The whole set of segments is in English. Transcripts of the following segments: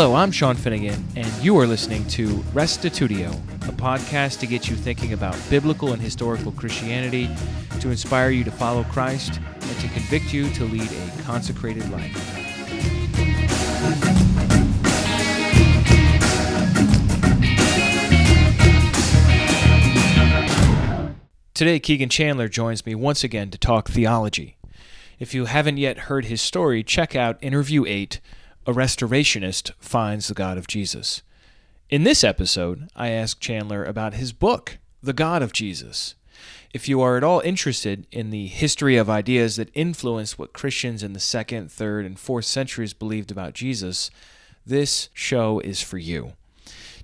Hello, I'm Sean Finnegan, and you are listening to Restitutio, a podcast to get you thinking about biblical and historical Christianity, to inspire you to follow Christ, and to convict you to lead a consecrated life. Today, Keegan Chandler joins me once again to talk theology. If you haven't yet heard his story, check out Interview 8 A Restorationist Finds the God of Jesus. In this episode, I ask Chandler about his book, The God of Jesus. If you are at all interested in the history of ideas that influenced what Christians in the second, third, and fourth centuries believed about Jesus, this show is for you.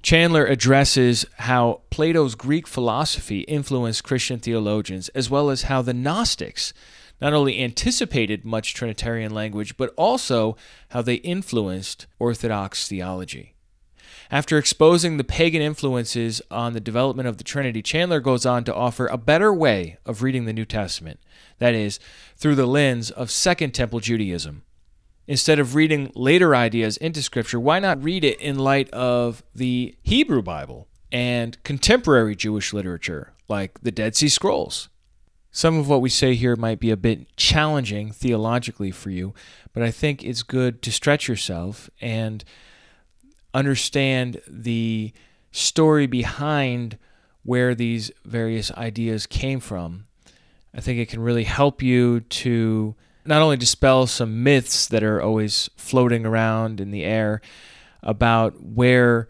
Chandler addresses how Plato's Greek philosophy influenced Christian theologians, as well as how the Gnostics not only anticipated much Trinitarian language, but also how they influenced Orthodox theology. After exposing the pagan influences on the development of the Trinity, Chandler goes on to offer a better way of reading the New Testament, that is, through the lens of Second Temple Judaism. Instead of reading later ideas into Scripture, why not read it in light of the Hebrew Bible and contemporary Jewish literature like the Dead Sea Scrolls? Some of what we say here might be a bit challenging theologically for you, but I think it's good to stretch yourself and understand the story behind where these various ideas came from. I think it can really help you to not only dispel some myths that are always floating around in the air about where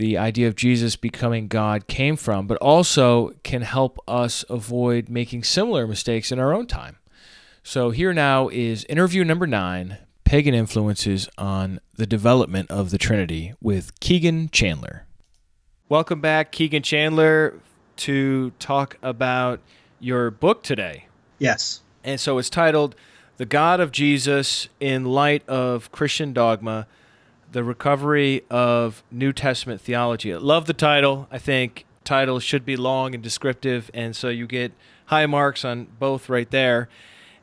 the idea of Jesus becoming God came from, but also can help us avoid making similar mistakes in our own time. So, here now is interview number nine Pagan Influences on the Development of the Trinity with Keegan Chandler. Welcome back, Keegan Chandler, to talk about your book today. Yes. And so it's titled The God of Jesus in Light of Christian Dogma The Recovery of New Testament Theology. I love the title. I think titles should be long and descriptive, and so you get high marks on both right there.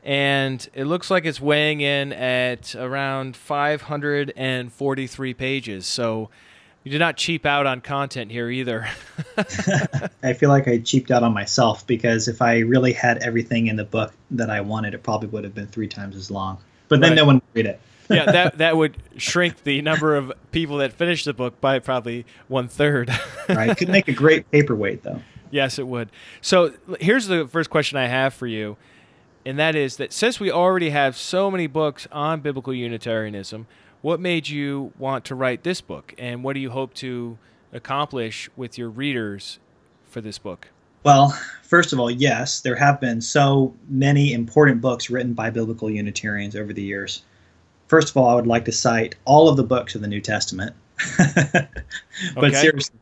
And it looks like it's weighing in at around 543 pages. So you did not cheap out on content here either. I feel like I cheaped out on myself because if I really had everything in the book that I wanted, it probably would have been three times as long. But then right. no one would read it. Yeah, that that would shrink the number of people that finish the book by probably one third. right, could make a great paperweight though. Yes, it would. So here's the first question I have for you, and that is that since we already have so many books on biblical Unitarianism, what made you want to write this book, and what do you hope to accomplish with your readers for this book? Well, first of all, yes, there have been so many important books written by biblical Unitarians over the years. First of all, I would like to cite all of the books of the New Testament. but okay. seriously,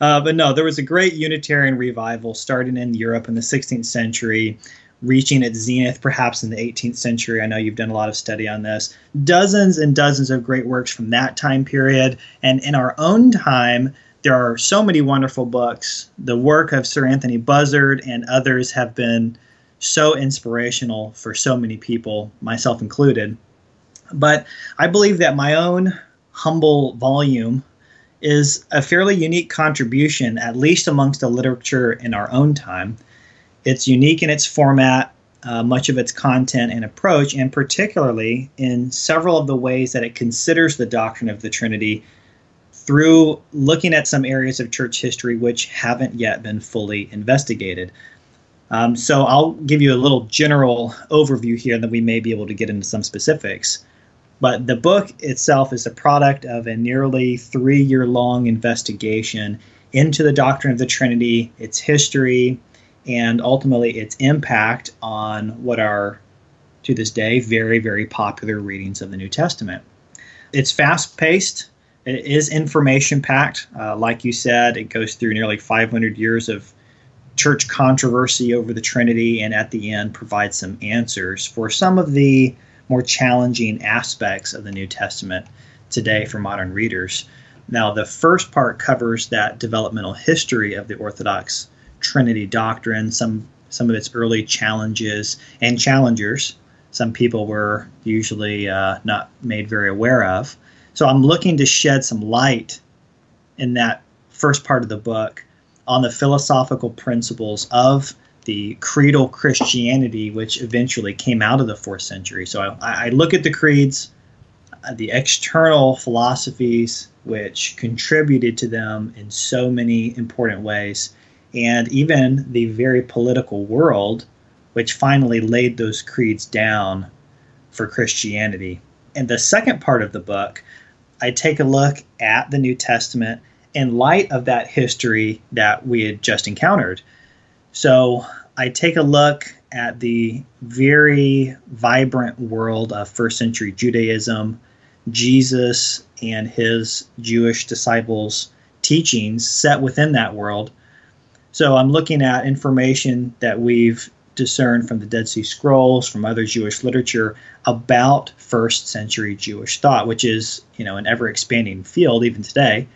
uh, but no, there was a great Unitarian revival starting in Europe in the 16th century reaching its zenith perhaps in the 18th century. I know you've done a lot of study on this. Dozens and dozens of great works from that time period. And in our own time, there are so many wonderful books. The work of Sir Anthony Buzzard and others have been so inspirational for so many people, myself included. But I believe that my own humble volume is a fairly unique contribution, at least amongst the literature in our own time. It's unique in its format, uh, much of its content and approach, and particularly in several of the ways that it considers the doctrine of the Trinity through looking at some areas of church history which haven't yet been fully investigated. Um, so I'll give you a little general overview here, and then we may be able to get into some specifics. But the book itself is a product of a nearly three year long investigation into the doctrine of the Trinity, its history, and ultimately its impact on what are, to this day, very, very popular readings of the New Testament. It's fast paced, it is information packed. Uh, like you said, it goes through nearly 500 years of church controversy over the Trinity, and at the end provides some answers for some of the more challenging aspects of the New Testament today for modern readers. Now, the first part covers that developmental history of the Orthodox Trinity doctrine, some some of its early challenges and challengers. Some people were usually uh, not made very aware of. So I'm looking to shed some light in that first part of the book on the philosophical principles of the creedal Christianity, which eventually came out of the fourth century. So I, I look at the creeds, uh, the external philosophies which contributed to them in so many important ways, and even the very political world which finally laid those creeds down for Christianity. In the second part of the book, I take a look at the New Testament in light of that history that we had just encountered. So I take a look at the very vibrant world of first century Judaism, Jesus and his Jewish disciples' teachings set within that world. So I'm looking at information that we've discerned from the Dead Sea Scrolls, from other Jewish literature about first century Jewish thought, which is, you know, an ever expanding field even today.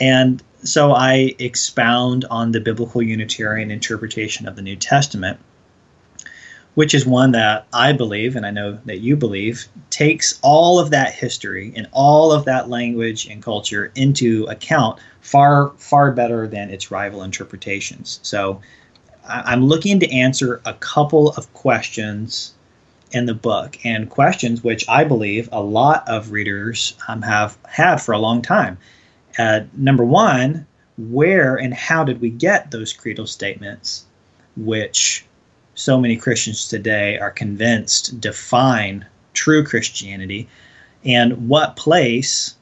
And so I expound on the biblical Unitarian interpretation of the New Testament, which is one that I believe, and I know that you believe, takes all of that history and all of that language and culture into account far, far better than its rival interpretations. So I'm looking to answer a couple of questions in the book, and questions which I believe a lot of readers um, have had for a long time. Uh, number one, where and how did we get those creedal statements, which so many Christians today are convinced define true Christianity? And what place,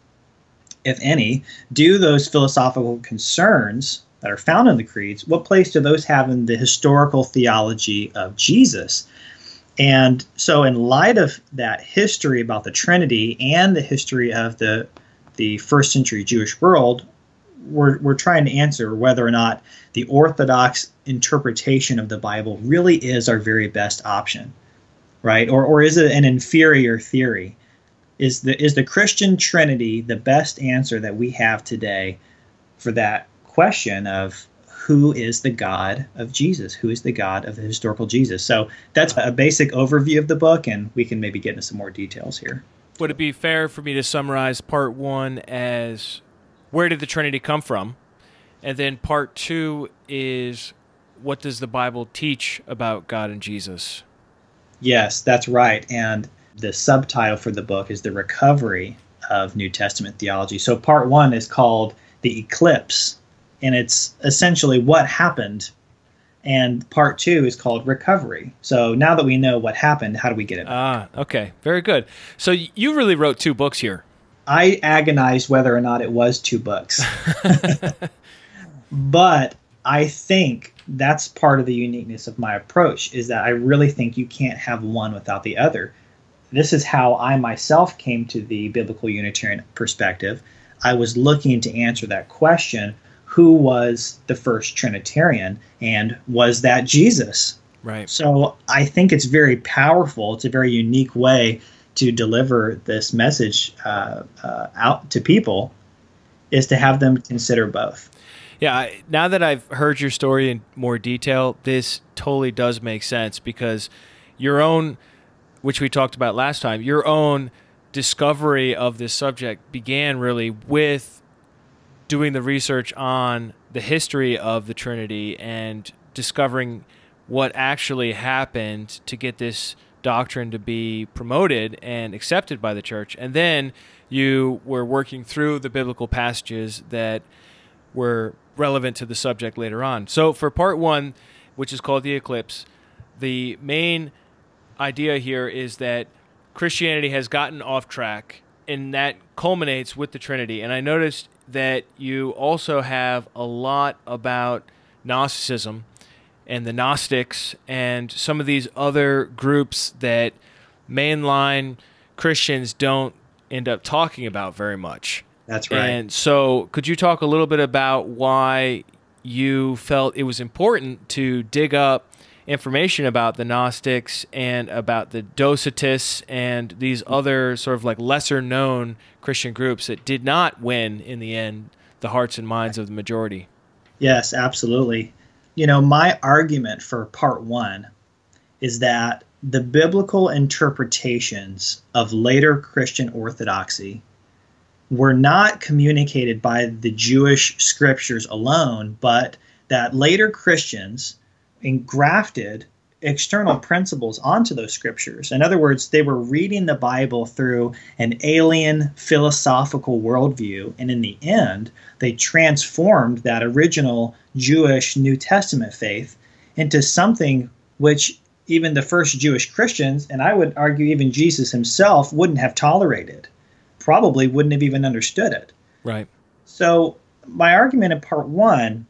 if any, do those philosophical concerns that are found in the creeds, what place do those have in the historical theology of Jesus? And so, in light of that history about the Trinity and the history of the the first century Jewish world, we're, we're trying to answer whether or not the Orthodox interpretation of the Bible really is our very best option, right? Or, or is it an inferior theory? Is the, is the Christian Trinity the best answer that we have today for that question of who is the God of Jesus? Who is the God of the historical Jesus? So that's a basic overview of the book, and we can maybe get into some more details here would it be fair for me to summarize part one as where did the Trinity come from? And then part two is what does the Bible teach about God and Jesus? Yes, that's right. And the subtitle for the book is The Recovery of New Testament Theology. So part one is called The Eclipse, and it's essentially what happened and part two is called recovery. So now that we know what happened, how do we get it? Ah, okay, very good. So you really wrote two books here. I agonized whether or not it was two books, but I think that's part of the uniqueness of my approach is that I really think you can't have one without the other. This is how I myself came to the biblical Unitarian perspective. I was looking to answer that question who was the first Trinitarian and was that Jesus? Right. So I think it's very powerful. It's a very unique way to deliver this message uh, uh, out to people is to have them consider both. Yeah, now that I've heard your story in more detail, this totally does make sense because your own, which we talked about last time, your own discovery of this subject began really with doing the research on the history of the Trinity and discovering what actually happened to get this doctrine to be promoted and accepted by the church. And then you were working through the biblical passages that were relevant to the subject later on. So for part one, which is called the eclipse, the main idea here is that Christianity has gotten off track and that culminates with the Trinity. And I noticed that you also have a lot about Gnosticism and the Gnostics and some of these other groups that mainline Christians don't end up talking about very much. That's right. And so, could you talk a little bit about why you felt it was important to dig up information about the Gnostics and about the Docetists and these other sort of like lesser known Christian groups that did not win in the end the hearts and minds of the majority. Yes, absolutely. You know, my argument for part one is that the biblical interpretations of later Christian orthodoxy were not communicated by the Jewish scriptures alone, but that later Christians engrafted external oh. principles onto those scriptures. In other words, they were reading the Bible through an alien philosophical worldview, and in the end, they transformed that original Jewish New Testament faith into something which even the first Jewish Christians, and I would argue even Jesus himself, wouldn't have tolerated, probably wouldn't have even understood it. Right. So, my argument in part one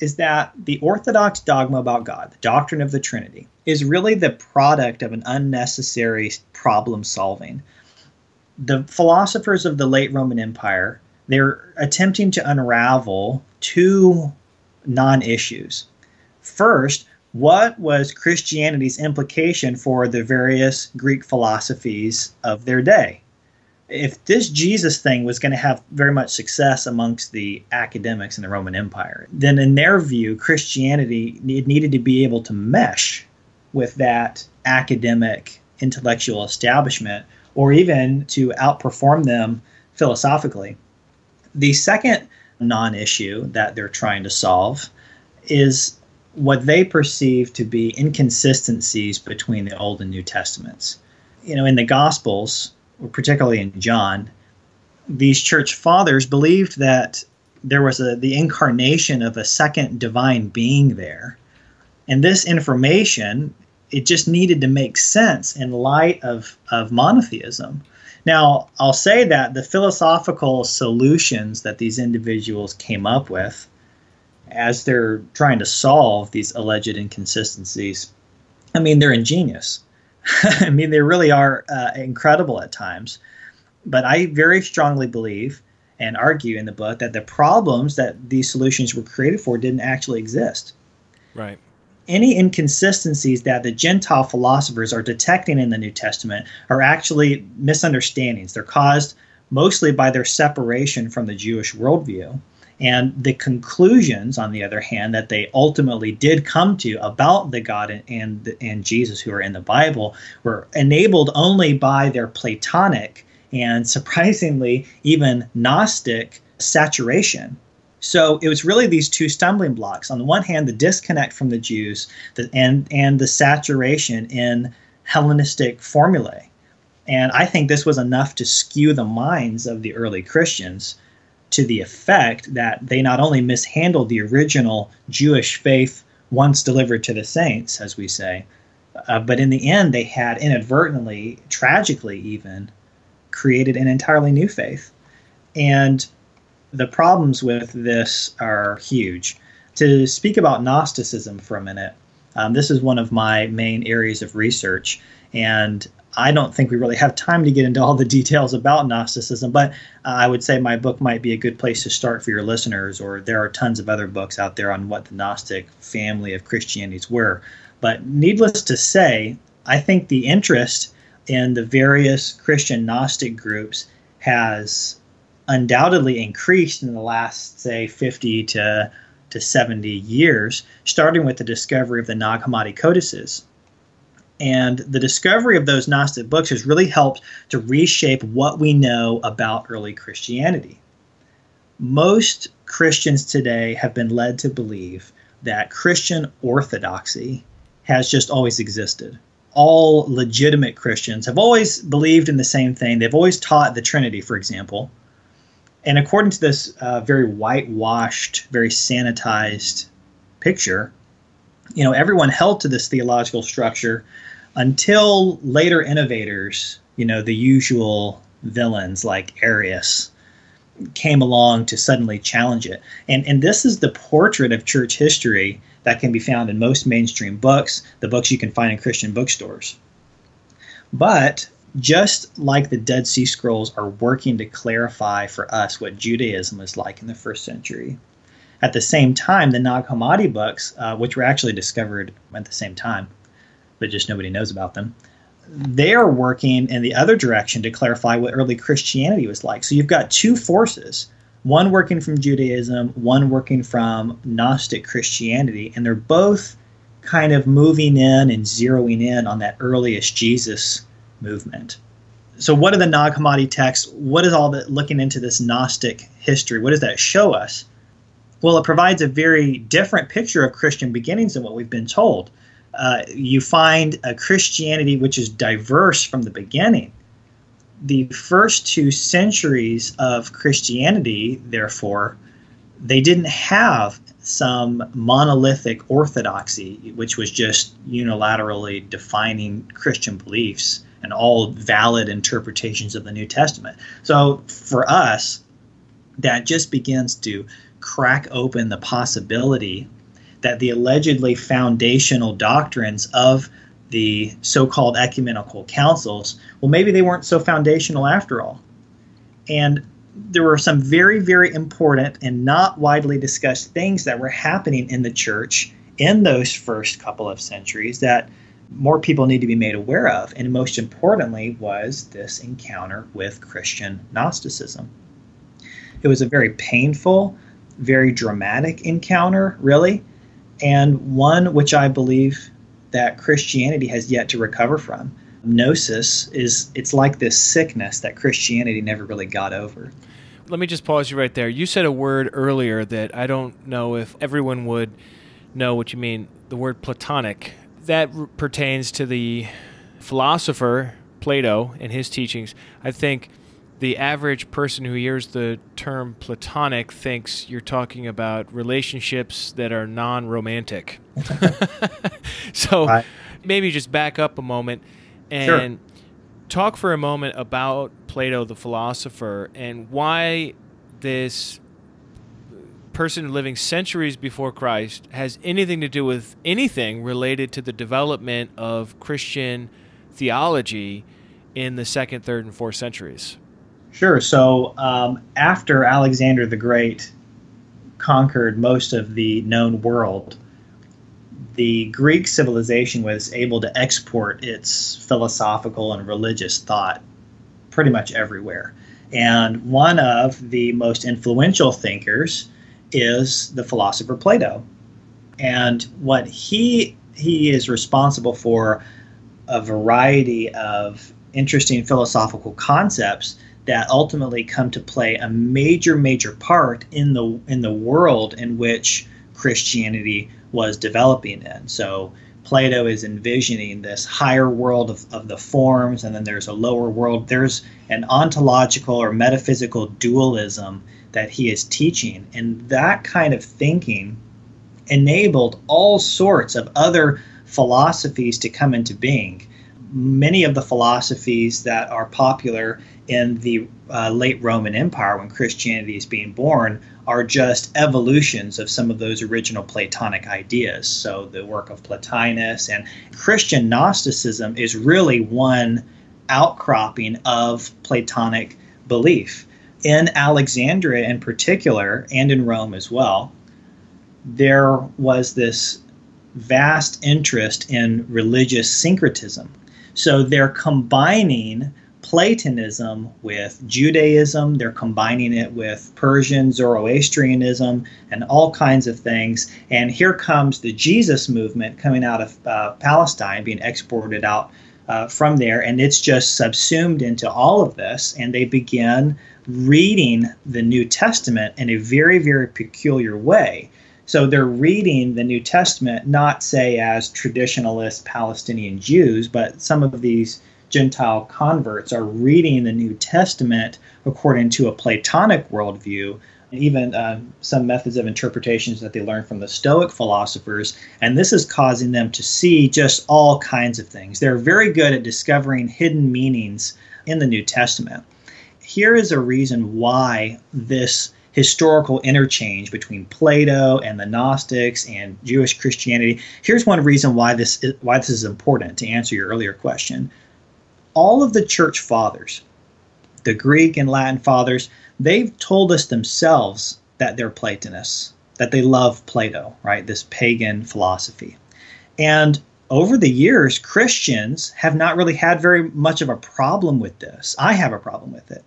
is that the orthodox dogma about God, the doctrine of the Trinity, is really the product of an unnecessary problem solving. The philosophers of the late Roman Empire, they're attempting to unravel two non issues. First, what was Christianity's implication for the various Greek philosophies of their day? If this Jesus thing was going to have very much success amongst the academics in the Roman Empire, then in their view, Christianity needed to be able to mesh with that academic intellectual establishment or even to outperform them philosophically. The second non issue that they're trying to solve is what they perceive to be inconsistencies between the Old and New Testaments. You know, in the Gospels, particularly in John, these church fathers believed that there was a, the incarnation of a second divine being there. And this information, it just needed to make sense in light of, of monotheism. Now, I'll say that the philosophical solutions that these individuals came up with as they're trying to solve these alleged inconsistencies, I mean, they're ingenious. I mean, they really are uh, incredible at times. But I very strongly believe and argue in the book that the problems that these solutions were created for didn't actually exist. Right. Any inconsistencies that the Gentile philosophers are detecting in the New Testament are actually misunderstandings. They're caused mostly by their separation from the Jewish worldview. And the conclusions, on the other hand, that they ultimately did come to about the God and, and, and Jesus who are in the Bible were enabled only by their Platonic and surprisingly even Gnostic saturation. So it was really these two stumbling blocks. On the one hand, the disconnect from the Jews the, and, and the saturation in Hellenistic formulae. And I think this was enough to skew the minds of the early Christians to the effect that they not only mishandled the original Jewish faith once delivered to the saints, as we say, uh, but in the end, they had inadvertently, tragically even, created an entirely new faith. And the problems with this are huge. To speak about Gnosticism for a minute, um, this is one of my main areas of research. And I don't think we really have time to get into all the details about Gnosticism, but uh, I would say my book might be a good place to start for your listeners, or there are tons of other books out there on what the Gnostic family of Christianities were. But needless to say, I think the interest in the various Christian Gnostic groups has undoubtedly increased in the last, say, 50 to, to 70 years, starting with the discovery of the Nag Hammadi codices and the discovery of those Gnostic books has really helped to reshape what we know about early Christianity. Most Christians today have been led to believe that Christian orthodoxy has just always existed. All legitimate Christians have always believed in the same thing. They've always taught the Trinity, for example. And according to this uh, very whitewashed, very sanitized picture, you know, everyone held to this theological structure until later innovators, you know, the usual villains like Arius, came along to suddenly challenge it. And and this is the portrait of church history that can be found in most mainstream books, the books you can find in Christian bookstores. But just like the Dead Sea Scrolls are working to clarify for us what Judaism was like in the first century. At the same time, the Nag Hammadi books, uh, which were actually discovered at the same time, but just nobody knows about them. They're working in the other direction to clarify what early Christianity was like. So you've got two forces one working from Judaism, one working from Gnostic Christianity, and they're both kind of moving in and zeroing in on that earliest Jesus movement. so what are the Nag Hammadi texts? What is all that looking into this Gnostic history? What does that show us? Well, it provides a very different picture of Christian beginnings than what we've been told. Uh, you find a Christianity which is diverse from the beginning. The first two centuries of Christianity, therefore, they didn't have some monolithic orthodoxy, which was just unilaterally defining Christian beliefs and all valid interpretations of the New Testament. So for us, that just begins to crack open the possibility that the allegedly foundational doctrines of the so called ecumenical councils, well, maybe they weren't so foundational after all. And there were some very, very important and not widely discussed things that were happening in the church in those first couple of centuries that more people need to be made aware of. And most importantly, was this encounter with Christian Gnosticism. It was a very painful, very dramatic encounter, really, and one which I believe that Christianity has yet to recover from. Gnosis is it's like this sickness that Christianity never really got over. Let me just pause you right there. You said a word earlier that I don't know if everyone would know what you mean. The word Platonic that pertains to the philosopher Plato and his teachings. I think the average person who hears the term platonic thinks you're talking about relationships that are non-romantic. so right. maybe just back up a moment and sure. talk for a moment about Plato the philosopher and why this person living centuries before Christ has anything to do with anything related to the development of Christian theology in the second, third, and fourth centuries. Sure. So um, after Alexander the Great conquered most of the known world, the Greek civilization was able to export its philosophical and religious thought pretty much everywhere. And one of the most influential thinkers is the philosopher Plato. And what he he is responsible for a variety of interesting philosophical concepts that ultimately come to play a major major part in the in the world in which Christianity was developing in. So Plato is envisioning this higher world of, of the forms, and then there's a lower world. There's an ontological or metaphysical dualism that he is teaching. And that kind of thinking enabled all sorts of other philosophies to come into being. Many of the philosophies that are popular in the uh, late Roman Empire when Christianity is being born are just evolutions of some of those original Platonic ideas. So the work of Plotinus and Christian Gnosticism is really one outcropping of Platonic belief in Alexandria in particular, and in Rome as well, there was this vast interest in religious syncretism. So they're combining Platonism with Judaism, they're combining it with Persian Zoroastrianism, and all kinds of things. And here comes the Jesus movement coming out of uh, Palestine, being exported out uh, from there, and it's just subsumed into all of this, and they begin reading the New Testament in a very, very peculiar way. So they're reading the New Testament not, say, as traditionalist Palestinian Jews, but some of these Gentile converts are reading the New Testament according to a Platonic worldview, even uh, some methods of interpretations that they learn from the Stoic philosophers. And this is causing them to see just all kinds of things. They're very good at discovering hidden meanings in the New Testament here is a reason why this historical interchange between Plato and the Gnostics and Jewish Christianity. Here's one reason why this is, why this is important to answer your earlier question. All of the church fathers, the Greek and Latin fathers, they've told us themselves that they're Platonists, that they love Plato, right? This pagan philosophy. And over the years, Christians have not really had very much of a problem with this. I have a problem with it.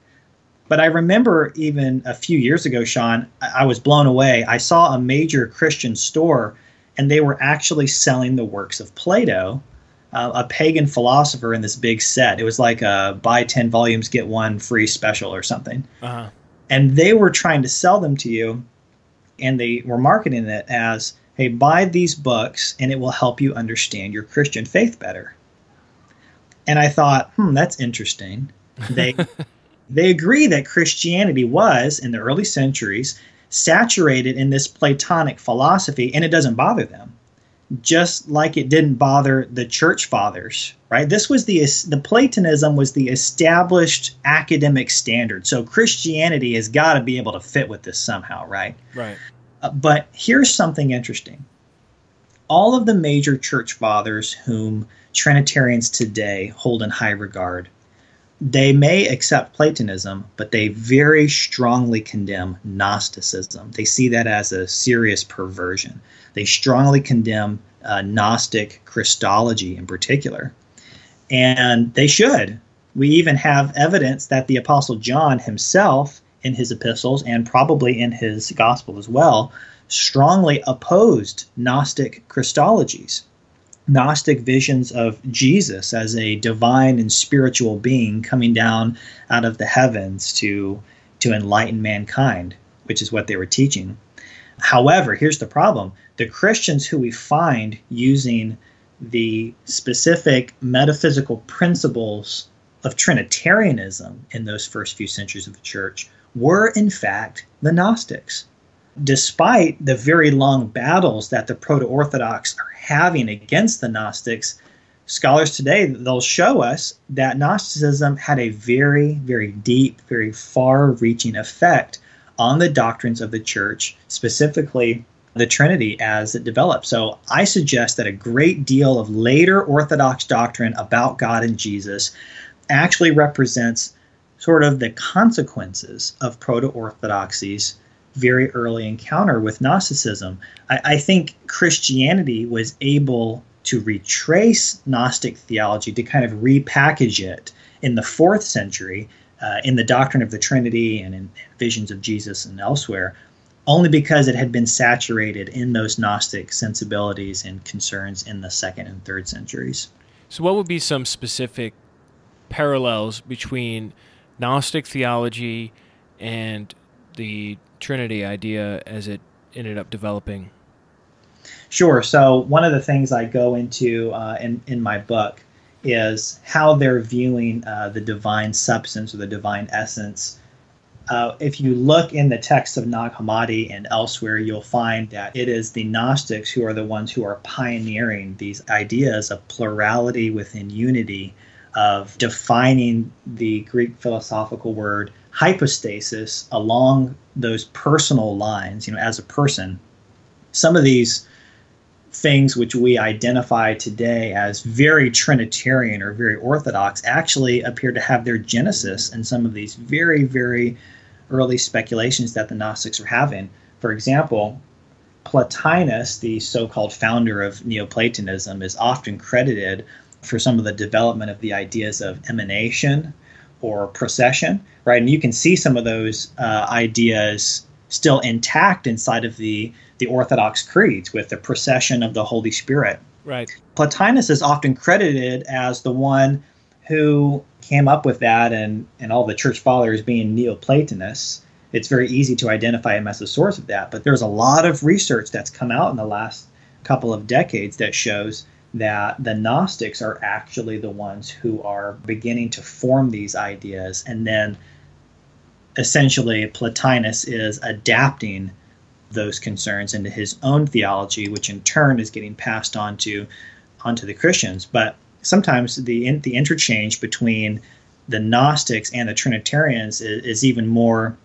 But I remember even a few years ago, Sean, I was blown away. I saw a major Christian store and they were actually selling the works of Plato uh, a pagan philosopher in this big set. It was like a buy 10 volumes, get one free special or something. Uh-huh. And they were trying to sell them to you, and they were marketing it as, hey, buy these books and it will help you understand your Christian faith better. And I thought, hmm, that's interesting. They. they agree that Christianity was, in the early centuries, saturated in this Platonic philosophy, and it doesn't bother them. Just like it didn't bother the church fathers right? This was the the platonism was the established academic standard. So christianity has got to be able to fit with this somehow right? Right. Uh, but here's something interesting. All of the major church fathers whom trinitarians today hold in high regard they may accept platonism but they very strongly condemn gnosticism they see that as a serious perversion they strongly condemn uh, Gnostic Christology in particular. And they should. We even have evidence that the Apostle John himself, in his epistles and probably in his gospel as well, strongly opposed Gnostic Christologies. Gnostic visions of Jesus as a divine and spiritual being coming down out of the heavens to, to enlighten mankind, which is what they were teaching. However, here's the problem the Christians who we find using the specific metaphysical principles of Trinitarianism in those first few centuries of the church were, in fact, the Gnostics. Despite the very long battles that the proto Orthodox are having against the Gnostics, scholars today they'll show us that Gnosticism had a very, very deep, very far reaching effect on the doctrines of the church, specifically the Trinity as it developed. So I suggest that a great deal of later Orthodox doctrine about God and Jesus actually represents sort of the consequences of proto Orthodoxy's very early encounter with Gnosticism. I, I, think Christianity was able to retrace Gnostic theology to kind of repackage it in the fourth century uh, in the doctrine of the Trinity and in visions of Jesus and elsewhere, only because it had been saturated in those Gnostic sensibilities and concerns in the second and third centuries. So, what would be some specific parallels between Gnostic theology and the Trinity idea as it ended up developing? Sure. So, one of the things I go into uh, in, in my book is how they're viewing uh, the divine substance or the divine essence. Uh, if you look in the text of Nag Hammadi and elsewhere, you'll find that it is the Gnostics who are the ones who are pioneering these ideas of plurality within unity, of defining the Greek philosophical word hypostasis along those personal lines, you know, as a person. Some of these things which we identify today as very Trinitarian or very Orthodox actually appear to have their genesis in some of these very, very early speculations that the Gnostics were having. For example, Plotinus, the so called founder of Neoplatonism, is often credited for some of the development of the ideas of emanation or procession, right? And you can see some of those uh, ideas still intact inside of the the Orthodox creeds with the procession of the Holy Spirit. Right. Plotinus is often credited as the one who came up with that, and and all the church fathers being Neoplatonists. It's very easy to identify him as the source of that. But there's a lot of research that's come out in the last couple of decades that shows that the Gnostics are actually the ones who are beginning to form these ideas, and then essentially Plotinus is adapting those concerns into his own theology, which in turn is getting passed on to onto the Christians. But sometimes the in, the interchange between the Gnostics and the Trinitarians is, is even more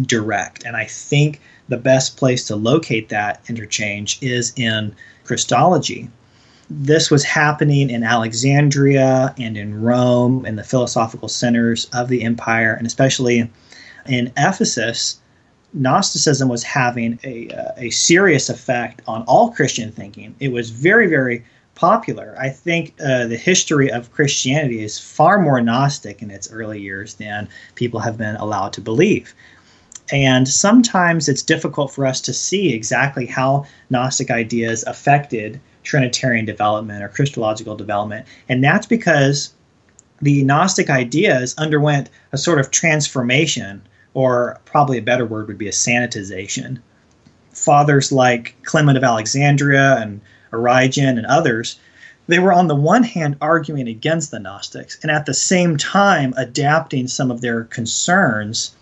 direct. And I think the best place to locate that interchange is in Christology. This was happening in Alexandria and in Rome and the philosophical centers of the empire, and especially in Ephesus Gnosticism was having a, uh, a serious effect on all Christian thinking. It was very, very popular. I think uh, the history of Christianity is far more Gnostic in its early years than people have been allowed to believe. And sometimes it's difficult for us to see exactly how Gnostic ideas affected Trinitarian development or Christological development. And that's because the Gnostic ideas underwent a sort of transformation, or probably a better word would be a sanitization. Fathers like Clement of Alexandria and Origen and others, they were on the one hand arguing against the Gnostics and at the same time adapting some of their concerns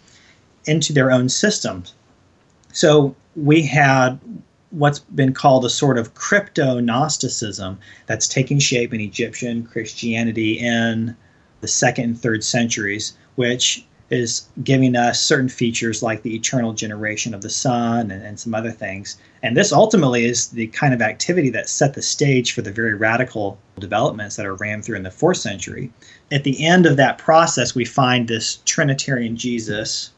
into their own systems. So we had what's been called a sort of crypto Gnosticism that's taking shape in Egyptian Christianity in the second and third centuries, which is giving us certain features like the eternal generation of the Son and, and, some other things. And this ultimately is the kind of activity that set the stage for the very radical developments that are ran through in the fourth century. At the end of that process, we find this Trinitarian Jesus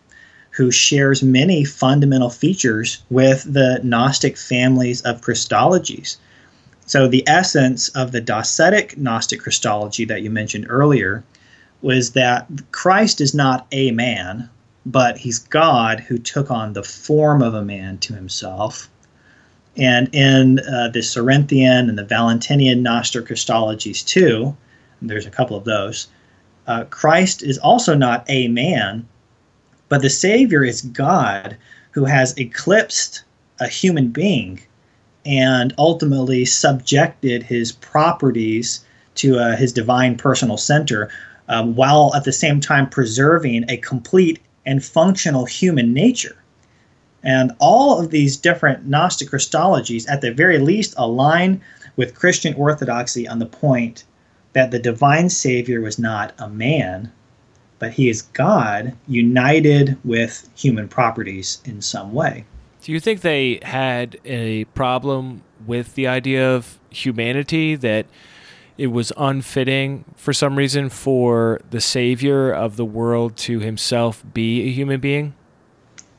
who shares many fundamental features with the Gnostic families of Christologies. So, the essence of the Docetic Gnostic Christology that you mentioned earlier was that Christ is not a man, but he's God who took on the form of a man to himself. And in uh, the Cerinthian and the Valentinian Gnostic Christologies, too, there's a couple of those, uh, Christ is also not a man, but the Savior is God who has eclipsed a human being and ultimately subjected his properties to uh, his divine personal center um, while at the same time preserving a complete and functional human nature. And all of these different Gnostic Christologies, at the very least, align with Christian orthodoxy on the point that the divine Savior was not a man, but he is God united with human properties in some way. Do you think they had a problem with the idea of humanity that it was unfitting for some reason for the savior of the world to himself be a human being?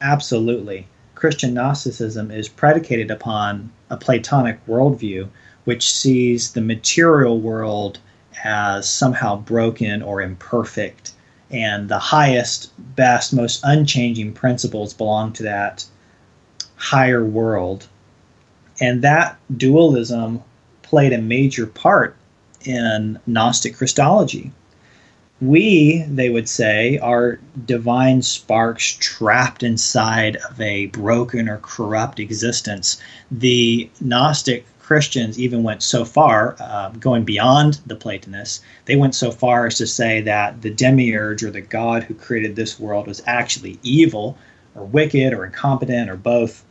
Absolutely. Christian Gnosticism is predicated upon a Platonic worldview which sees the material world as somehow broken or imperfect, and the highest, best, most unchanging principles belong to that higher world. And that dualism played a major part in Gnostic Christology. We, they would say, are divine sparks trapped inside of a broken or corrupt existence. The Gnostic Christians even went so far, uh, going beyond the Platonists, they went so far as to say that the demiurge or the God who created this world was actually evil or wicked or incompetent or both.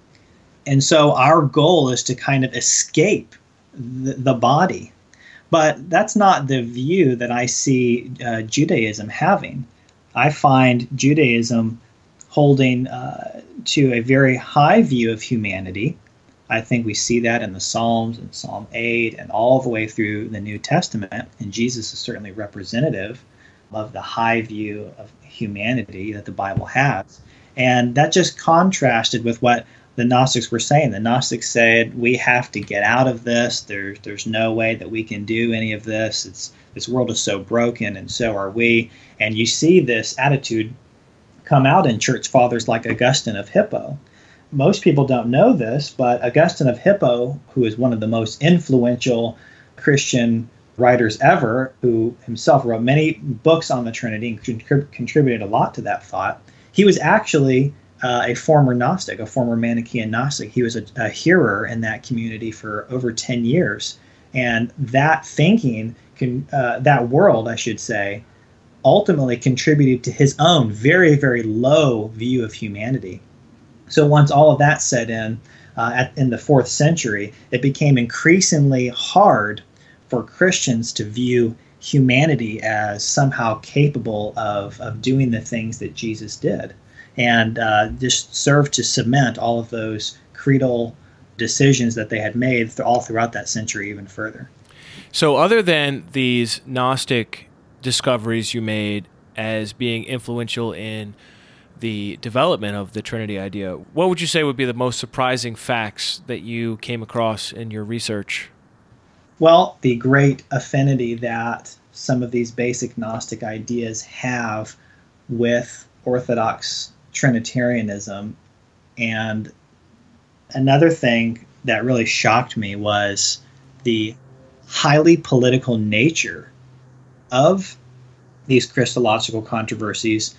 And so our goal is to kind of escape the, the body but that's not the view that I see uh, Judaism having. I find Judaism holding uh, to a very high view of humanity. I think we see that in the Psalms and Psalm 8 and all the way through the New Testament. And Jesus is certainly representative of the high view of humanity that the Bible has. And that just contrasted with what the Gnostics were saying. The Gnostics said we have to get out of this. There's there's no way that we can do any of this. It's this world is so broken, and so are we. And you see this attitude come out in church fathers like Augustine of Hippo. Most people don't know this, but Augustine of Hippo, who is one of the most influential Christian writers ever, who himself wrote many books on the Trinity and contrib- contributed a lot to that thought, he was actually uh, a former Gnostic, a former Manichaean Gnostic. He was a, a hearer in that community for over 10 years. And that thinking, can, uh, that world, I should say, ultimately contributed to his own very, very low view of humanity. So once all of that set in, uh, at, in the fourth century, it became increasingly hard for Christians to view humanity as somehow capable of, of doing the things that Jesus did and uh, just served to cement all of those creedal decisions that they had made all throughout that century even further. So, other than these Gnostic discoveries you made as being influential in the development of the Trinity idea, what would you say would be the most surprising facts that you came across in your research? Well, the great affinity that some of these basic Gnostic ideas have with Orthodox Trinitarianism. And another thing that really shocked me was the highly political nature of these Christological controversies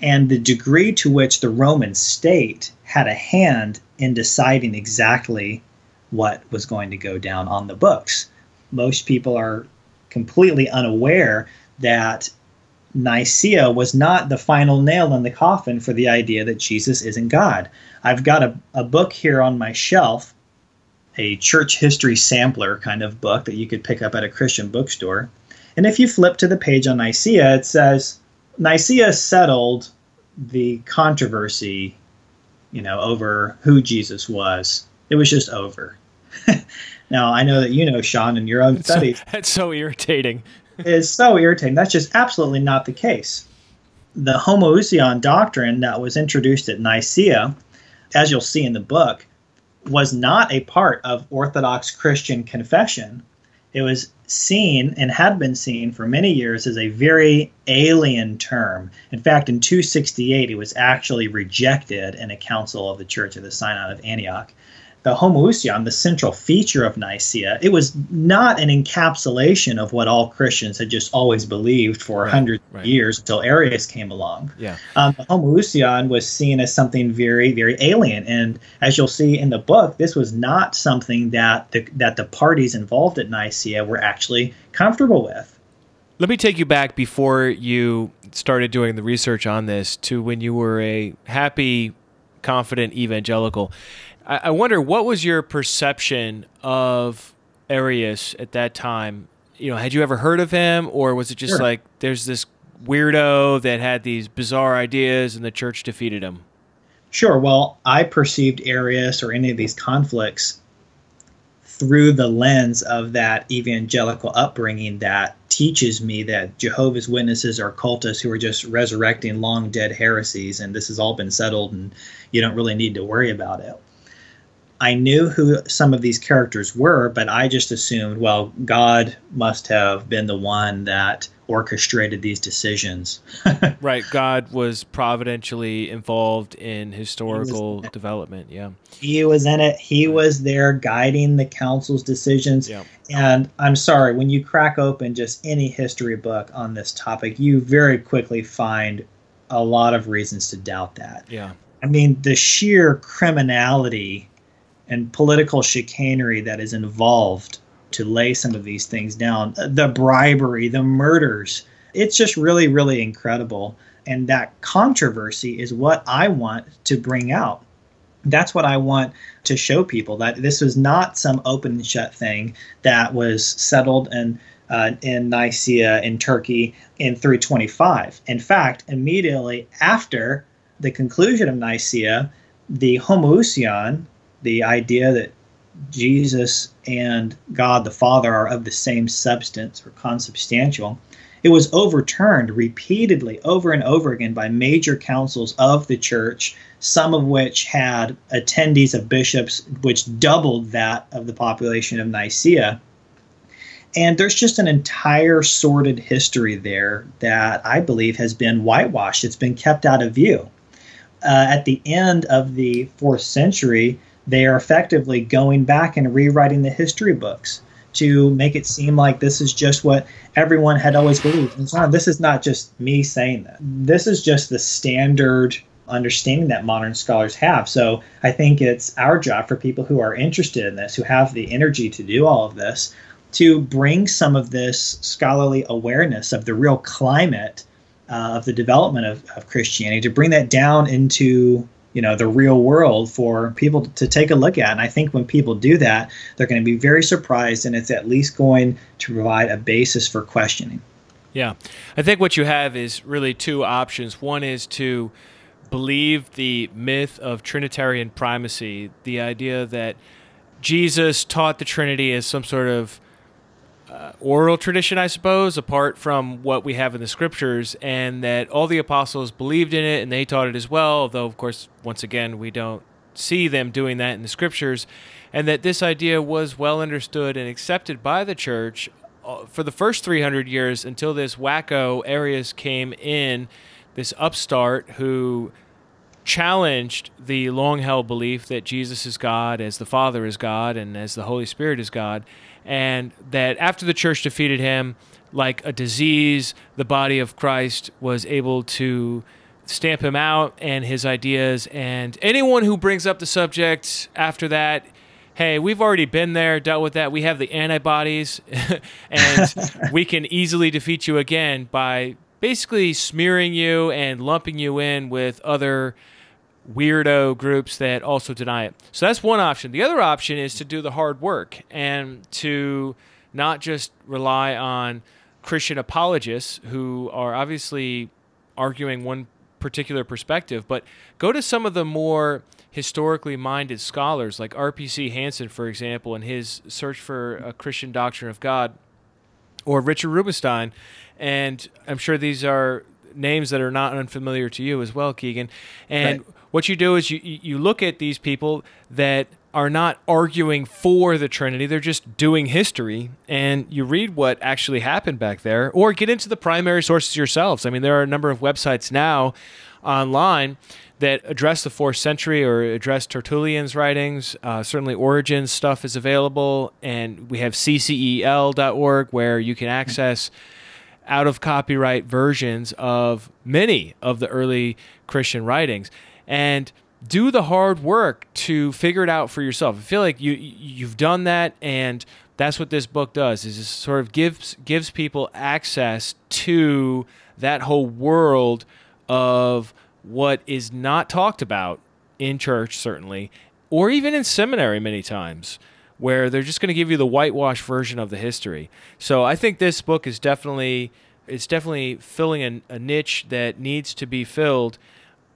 and the degree to which the Roman state had a hand in deciding exactly what was going to go down on the books. Most people are completely unaware that Nicaea was not the final nail in the coffin for the idea that Jesus isn't God. I've got a, a book here on my shelf, a church history sampler kind of book that you could pick up at a Christian bookstore. And if you flip to the page on Nicaea, it says Nicaea settled the controversy, you know, over who Jesus was. It was just over. now, I know that you know, Sean, in your own studies. So, that's so irritating. Is so irritating. That's just absolutely not the case. The homoousion doctrine that was introduced at Nicaea, as you'll see in the book, was not a part of Orthodox Christian confession. It was seen and had been seen for many years as a very alien term. In fact, in 268, it was actually rejected in a council of the Church of the Synod of Antioch the homoousion, the central feature of Nicaea, it was not an encapsulation of what all Christians had just always believed for right, hundreds right. of years until Arius came along. Yeah. Um, the homoousion was seen as something very, very alien, and as you'll see in the book, this was not something that the, that the parties involved at Nicaea were actually comfortable with. Let me take you back before you started doing the research on this to when you were a happy, confident evangelical. I, I wonder what was your perception of Arius at that time? You know, had you ever heard of him, or was it just sure. like there's this weirdo that had these bizarre ideas and the church defeated him? Sure. Well, I perceived Arius or any of these conflicts through the lens of that evangelical upbringing that teaches me that Jehovah's Witnesses are cultists who are just resurrecting long dead heresies, and this has all been settled, and you don't really need to worry about it. I knew who some of these characters were, but I just assumed, well, God must have been the one that orchestrated these decisions. right. God was providentially involved in historical development. Yeah. He was in it. He was there guiding the council's decisions. Yeah. And I'm sorry, when you crack open just any history book on this topic, you very quickly find a lot of reasons to doubt that. Yeah. I mean, the sheer criminality and political chicanery that is involved to lay some of these things down. The bribery the murders it's just really really incredible. And that controversy is what i want to bring out. That's what i want to show people that this was not some open and shut thing that was settled in uh, in Nicaea in Turkey in 325. In fact, immediately after the conclusion of Nicaea, the homoousion, the idea that Jesus and God the Father are of the same substance or consubstantial, it was overturned repeatedly over and over again by major councils of the church, some of which had attendees of bishops, which doubled that of the population of Nicaea. And there's just an entire sordid history there that I believe has been whitewashed. It's been kept out of view. Uh, at the end of the fourth century, they are effectively going back and rewriting the history books to make it seem like this is just what everyone had always believed. And this is not just me saying that. This is just the standard understanding that modern scholars have. So I think it's our job for people who are interested in this, who have the energy to do all of this, to bring some of this scholarly awareness of the real climate uh, of the development of, of Christianity, to bring that down into you know the real world for people to take a look at. And i think when people do that they're going to be very surprised and it's at least going to provide a basis for questioning. Yeah. I think what you have is really two options. One is to believe the myth of trinitarian primacy the idea that jesus taught the trinity as some sort of uh, oral tradition, I suppose, apart from what we have in the scriptures, and that all the apostles believed in it and they taught it as well. Although, of course, once again, we don't see them doing that in the scriptures, and that this idea was well understood and accepted by the church uh, for the first 300 years until this wacko Arius came in, this upstart who challenged the long held belief that Jesus is God, as the Father is God, and as the Holy Spirit is God, and that after the church defeated him, like a disease, the body of Christ was able to stamp him out and his ideas. And anyone who brings up the subject after that, hey, we've already been there, dealt with that. We have the antibodies, and we can easily defeat you again by basically smearing you and lumping you in with other weirdo groups that also deny it. So that's one option. The other option is to do the hard work and to not just rely on Christian apologists who are obviously arguing one particular perspective, but go to some of the more historically minded scholars like R.P.C. Hanson, for example, in his Search for a Christian Doctrine of God, or Richard Rubenstein. And I'm sure these are names that are not unfamiliar to you as well, Kegan. And right. what you do is you, you look at these people that are not arguing for the Trinity, they're just doing history, and you read what actually happened back there, or get into the primary sources yourselves. I mean, there are a number of websites now online that address the fourth century or address Tertullian's writings. Uh, certainly, Origen's stuff is available, and we have ccel.org where you can access out of copyright versions of many of the early Christian writings. And do the hard work to figure it out for yourself. I feel like you you've done that, and that's what this book does. Is it sort of gives gives people access to that whole world of what is not talked about in church, certainly, or even in seminary many times, where they're just going to give you the whitewash version of the history. So I think this book is definitely it's definitely filling a, a niche that needs to be filled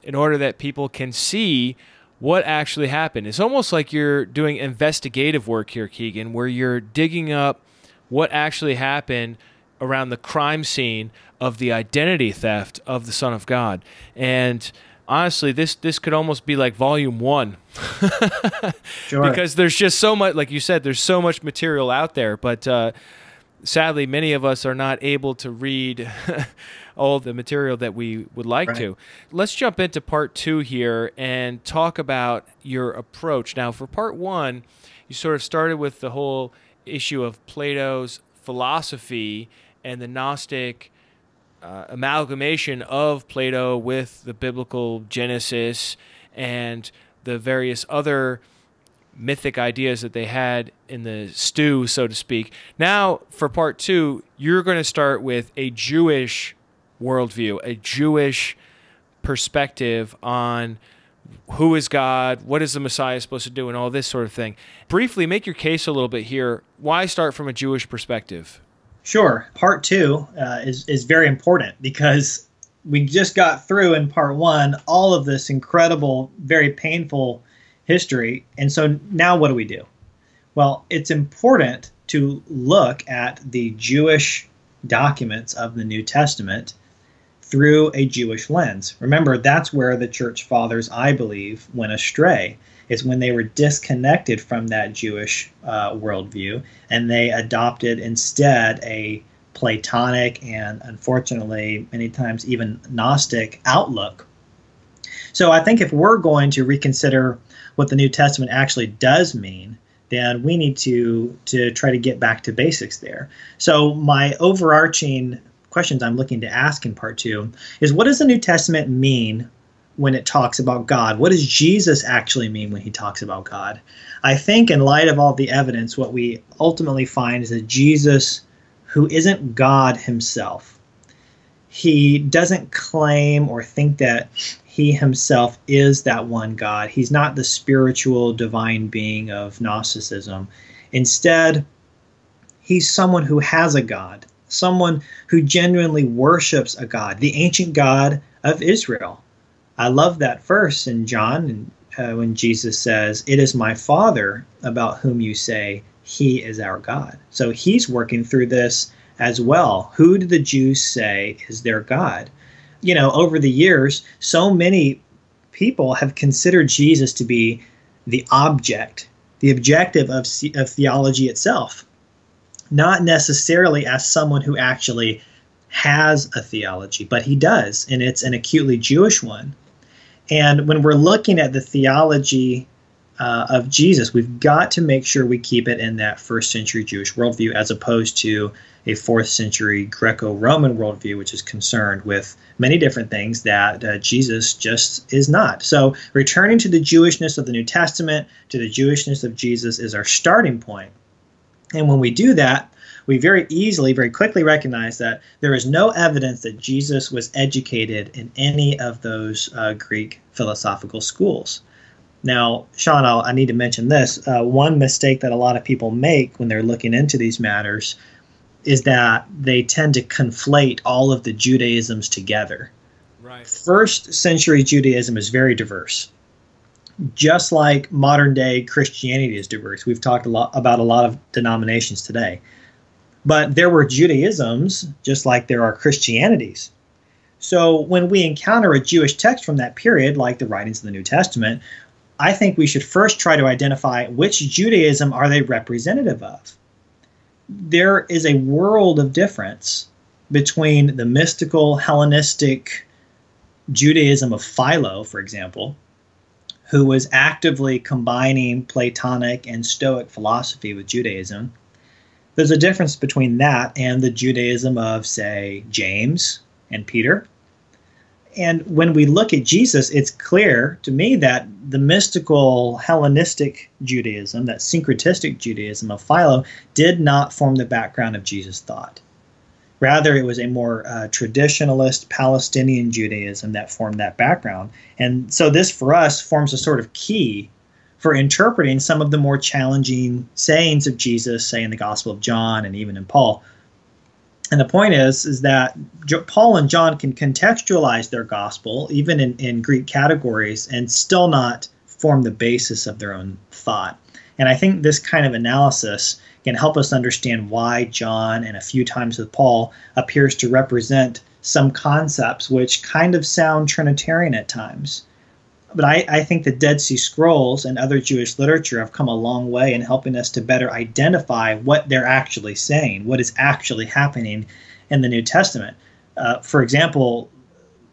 in order that people can see what actually happened. It's almost like you're doing investigative work here, Kegan, where you're digging up what actually happened around the crime scene of the identity theft of the Son of God. And honestly, this this could almost be like volume one. sure. Because there's just so much, like you said, there's so much material out there. But uh, sadly, many of us are not able to read all the material that we would like right. to. Let's jump into part two here and talk about your approach. Now, for part one, you sort of started with the whole issue of Plato's philosophy and the Gnostic uh, amalgamation of Plato with the biblical Genesis and the various other mythic ideas that they had in the stew, so to speak. Now, for part two, you're going to start with a Jewish worldview, a Jewish perspective on who is God, what is the Messiah supposed to do, and all this sort of thing. Briefly, make your case a little bit here. Why start from a Jewish perspective? Sure. Part two uh, is, is very important because we just got through in part one all of this incredible, very painful history. And so now what do we do? Well, it's important to look at the Jewish documents of the New Testament through a Jewish lens. Remember, that's where the church fathers, I believe, went astray, is when they were disconnected from that Jewish uh, worldview and they adopted instead a Platonic and unfortunately, many times even Gnostic outlook. So I think if we're going to reconsider what the New Testament actually does mean, then we need to to try to get back to basics there. So my overarching questions I'm looking to ask in part two is what does the New Testament mean when it talks about God? What does Jesus actually mean when he talks about God? I think, in light of all the evidence, what we ultimately find is that Jesus, who isn't God himself, he doesn't claim or think that he himself is that one God. He's not the spiritual divine being of Gnosticism. Instead, he's someone who has a God someone who genuinely worships a God, the ancient God of Israel. I love that verse in John uh, when Jesus says, It is my Father about whom you say, He is our God. So he's working through this as well. Who do the Jews say is their God? You know, over the years, so many people have considered Jesus to be the object, the objective of, of theology itself not necessarily as someone who actually has a theology, but he does, and it's an acutely Jewish one. And when we're looking at the theology uh, of Jesus, we've got to make sure we keep it in that first century Jewish worldview as opposed to a fourth century Greco Roman worldview, which is concerned with many different things that uh, Jesus just is not. So, returning to the Jewishness of the New Testament, to the Jewishness of Jesus, is our starting point. And when we do that, we very easily, very quickly recognize that there is no evidence that Jesus was educated in any of those uh, Greek philosophical schools. Now, Sean, I'll, i need to mention this. Uh, one mistake that a lot of people make when they're looking into these matters is that they tend to conflate all of the Judaisms together. Right. First century Judaism is very diverse. Just like modern day Christianity is diverse. We've talked a lot about a lot of denominations today. But there were Judaisms just like there are Christianities. So when we encounter a Jewish text from that period, like the writings of the New Testament, I think we should first try to identify which Judaism are they representative of. There is a world of difference between the mystical Hellenistic Judaism of Philo, for example, who was actively combining Platonic and Stoic philosophy with Judaism. There's a difference between that and the Judaism of, say, James and Peter, and when we look at Jesus, it's clear to me that the mystical Hellenistic Judaism, that syncretistic Judaism of Philo, did not form the background of Jesus' thought. Rather, it was a more uh, traditionalist Palestinian Judaism that formed that background. And so, this for us forms a sort of key for interpreting some of the more challenging sayings of Jesus, say in the Gospel of John and even in Paul. And the point is, is that Paul and John can contextualize their gospel, even in, in Greek categories, and still not form the basis of their own thought. And I think this kind of analysis can help us understand why John and a few times with Paul appears to represent some concepts which kind of sound Trinitarian at times. But I, I think the Dead Sea Scrolls and other Jewish literature have come a long way in helping us to better identify what they're actually saying, what is actually happening in the New Testament. Uh, for example,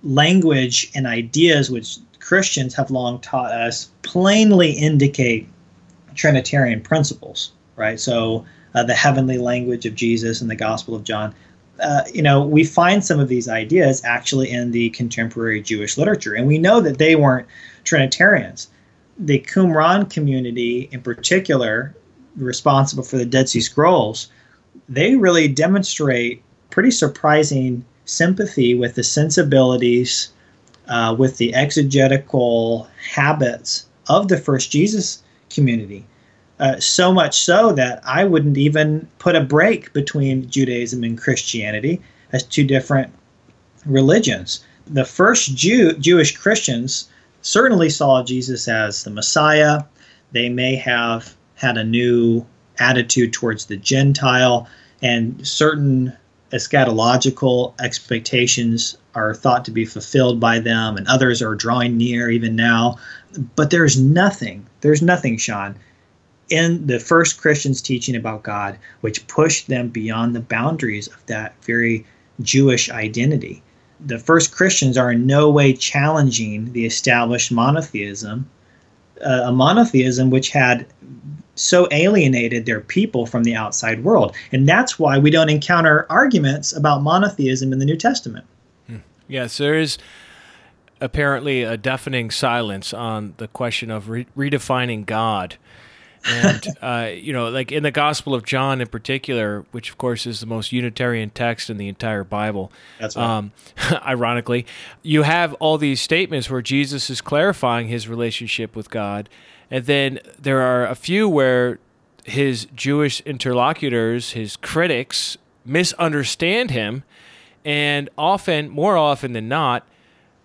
language and ideas which Christians have long taught us plainly indicate Trinitarian principles, right? So uh, the heavenly language of Jesus and the Gospel of John uh, you know, we find some of these ideas actually in the contemporary Jewish literature, and we know that they weren't Trinitarians. The Qumran community, in particular, responsible for the Dead Sea Scrolls, they really demonstrate pretty surprising sympathy with the sensibilities, uh, with the exegetical habits of the first Jesus community. Uh, so much so that I wouldn't even put a break between Judaism and Christianity as two different religions. The first Jew, Jewish Christians certainly saw Jesus as the Messiah. They may have had a new attitude towards the Gentile, and certain eschatological expectations are thought to be fulfilled by them, and others are drawing near even now. But there's nothing, there's nothing, Sean, in the first Christians' teaching about God, which pushed them beyond the boundaries of that very Jewish identity. The first Christians are in no way challenging the established monotheism, uh, a monotheism which had so alienated their people from the outside world. And that's why we don't encounter arguments about monotheism in the New Testament. Hmm. Yes, there is apparently a deafening silence on the question of re- redefining God and uh, you know, like in the Gospel of John in particular, which of course is the most Unitarian text in the entire Bible. That's right. Um, ironically, you have all these statements where Jesus is clarifying his relationship with God, and then there are a few where his Jewish interlocutors, his critics, misunderstand him, and often, more often than not,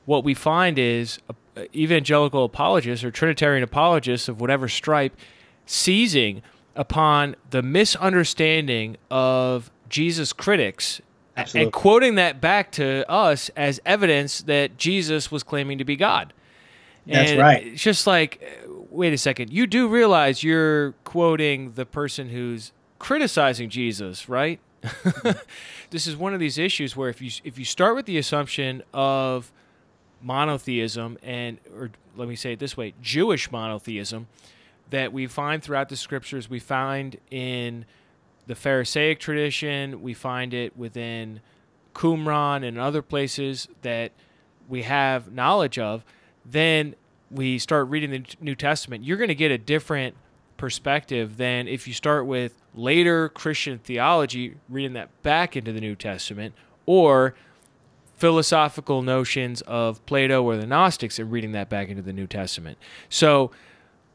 what we find is evangelical apologists or Trinitarian apologists of whatever stripe seizing upon the misunderstanding of Jesus' critics Absolutely. and quoting that back to us as evidence that Jesus was claiming to be God. That's and right. It's just like, uh, wait a second, you do realize you're quoting the person who's criticizing Jesus, right? this is one of these issues where if you if you start with the assumption of monotheism and or let me say it this way, Jewish monotheism that we find throughout the scriptures, we find in the Pharisaic tradition, we find it within Qumran and other places that we have knowledge of, then we start reading the New Testament, you're going to get a different perspective than if you start with later Christian theology, reading that back into the New Testament, or philosophical notions of Plato or the Gnostics and reading that back into the New Testament. So,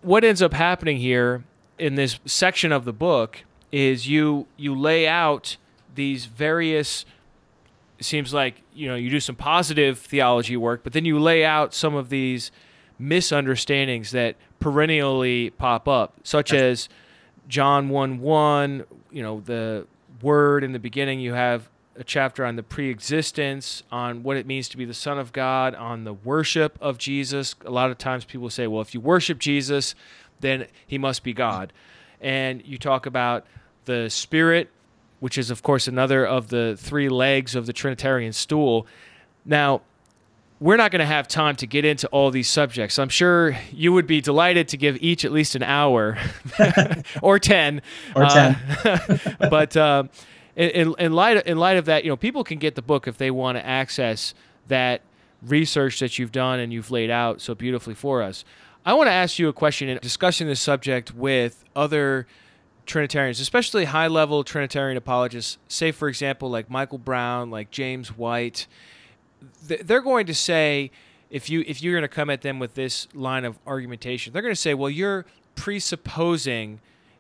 what ends up happening here in this section of the book is you you lay out these various it seems like you know you do some positive theology work but then you lay out some of these misunderstandings that perennially pop up such as John 1 1 you know the word in the beginning you have a chapter on the pre-existence on what it means to be the son of god on the worship of jesus a lot of times people say well if you worship jesus then he must be god and you talk about the spirit which is of course another of the three legs of the trinitarian stool now we're not going to have time to get into all these subjects. I'm sure you would be delighted to give each at least an hour or 10. Or 10. Uh, but uh, in, in, light of, in light of that, you know, people can get the book if they want to access that research that you've done and you've laid out so beautifully for us. I want to ask you a question in discussing this subject with other Trinitarians, especially high level Trinitarian apologists, say, for example, like Michael Brown, like James White. They're going to say, if you if you're going to come at them with this line of argumentation, they're going to say, well, you're presupposing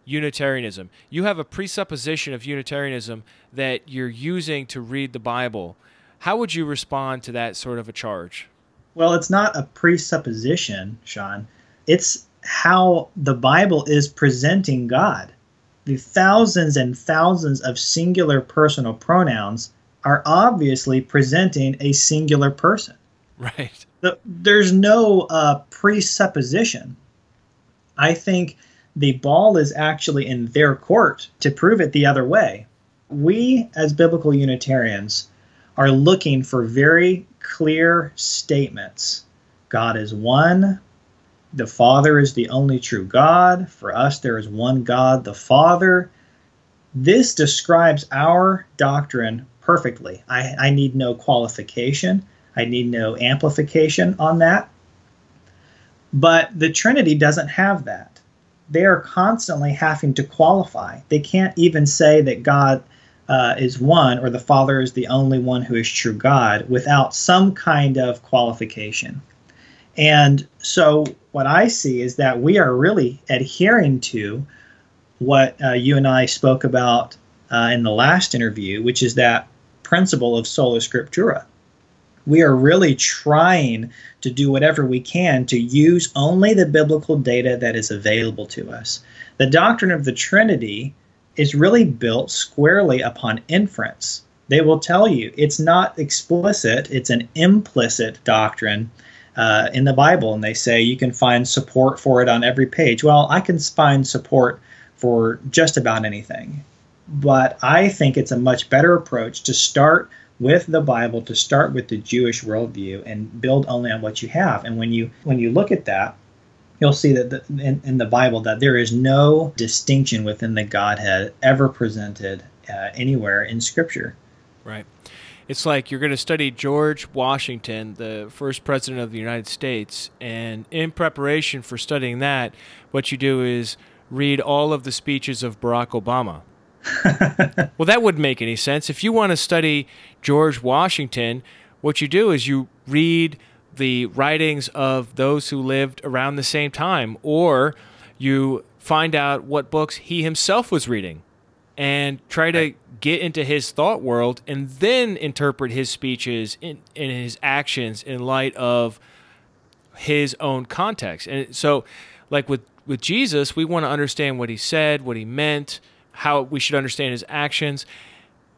Unitarianism. You have a presupposition of Unitarianism that you're using to read the Bible. How would you respond to that sort of a charge? Well, it's not a presupposition, Sean. It's how the Bible is presenting God. The thousands and thousands of singular personal pronouns are obviously presenting a singular person. Right. The, there's no uh, presupposition. I think the ball is actually in their court to prove it the other way. We, as biblical Unitarians, are looking for very clear statements. God is one. The Father is the only true God. For us, there is one God, the Father. This describes our doctrine perfectly. I, I need no qualification, I need no amplification on that. But the Trinity doesn't have that they are constantly having to qualify. They can't even say that God uh, is one or the Father is the only one who is true God without some kind of qualification. And so, what I see is that we are really adhering to what uh, you and I spoke about uh, in the last interview, which is that principle of sola scriptura we are really trying to do whatever we can to use only the biblical data that is available to us. The doctrine of the Trinity is really built squarely upon inference. They will tell you it's not explicit, it's an implicit doctrine uh, in the Bible. And they say you can find support for it on every page. Well, I can find support for just about anything. But I think it's a much better approach to start with the Bible to start with the Jewish worldview and build only on what you have. And when you when you look at that, you'll see that the, in, in, the Bible that there is no distinction within the Godhead ever presented uh, anywhere in Scripture. Right. It's like you're going to study George Washington, the first president of the United States, and in preparation for studying that, what you do is read all of the speeches of Barack Obama well, that wouldn't make any sense. If you want to study George Washington, what you do is you read the writings of those who lived around the same time, or you find out what books he himself was reading and try to get into his thought world and then interpret his speeches and his actions in light of his own context. And so, like with, with Jesus, we want to understand what he said, what he meant, how we should understand his actions.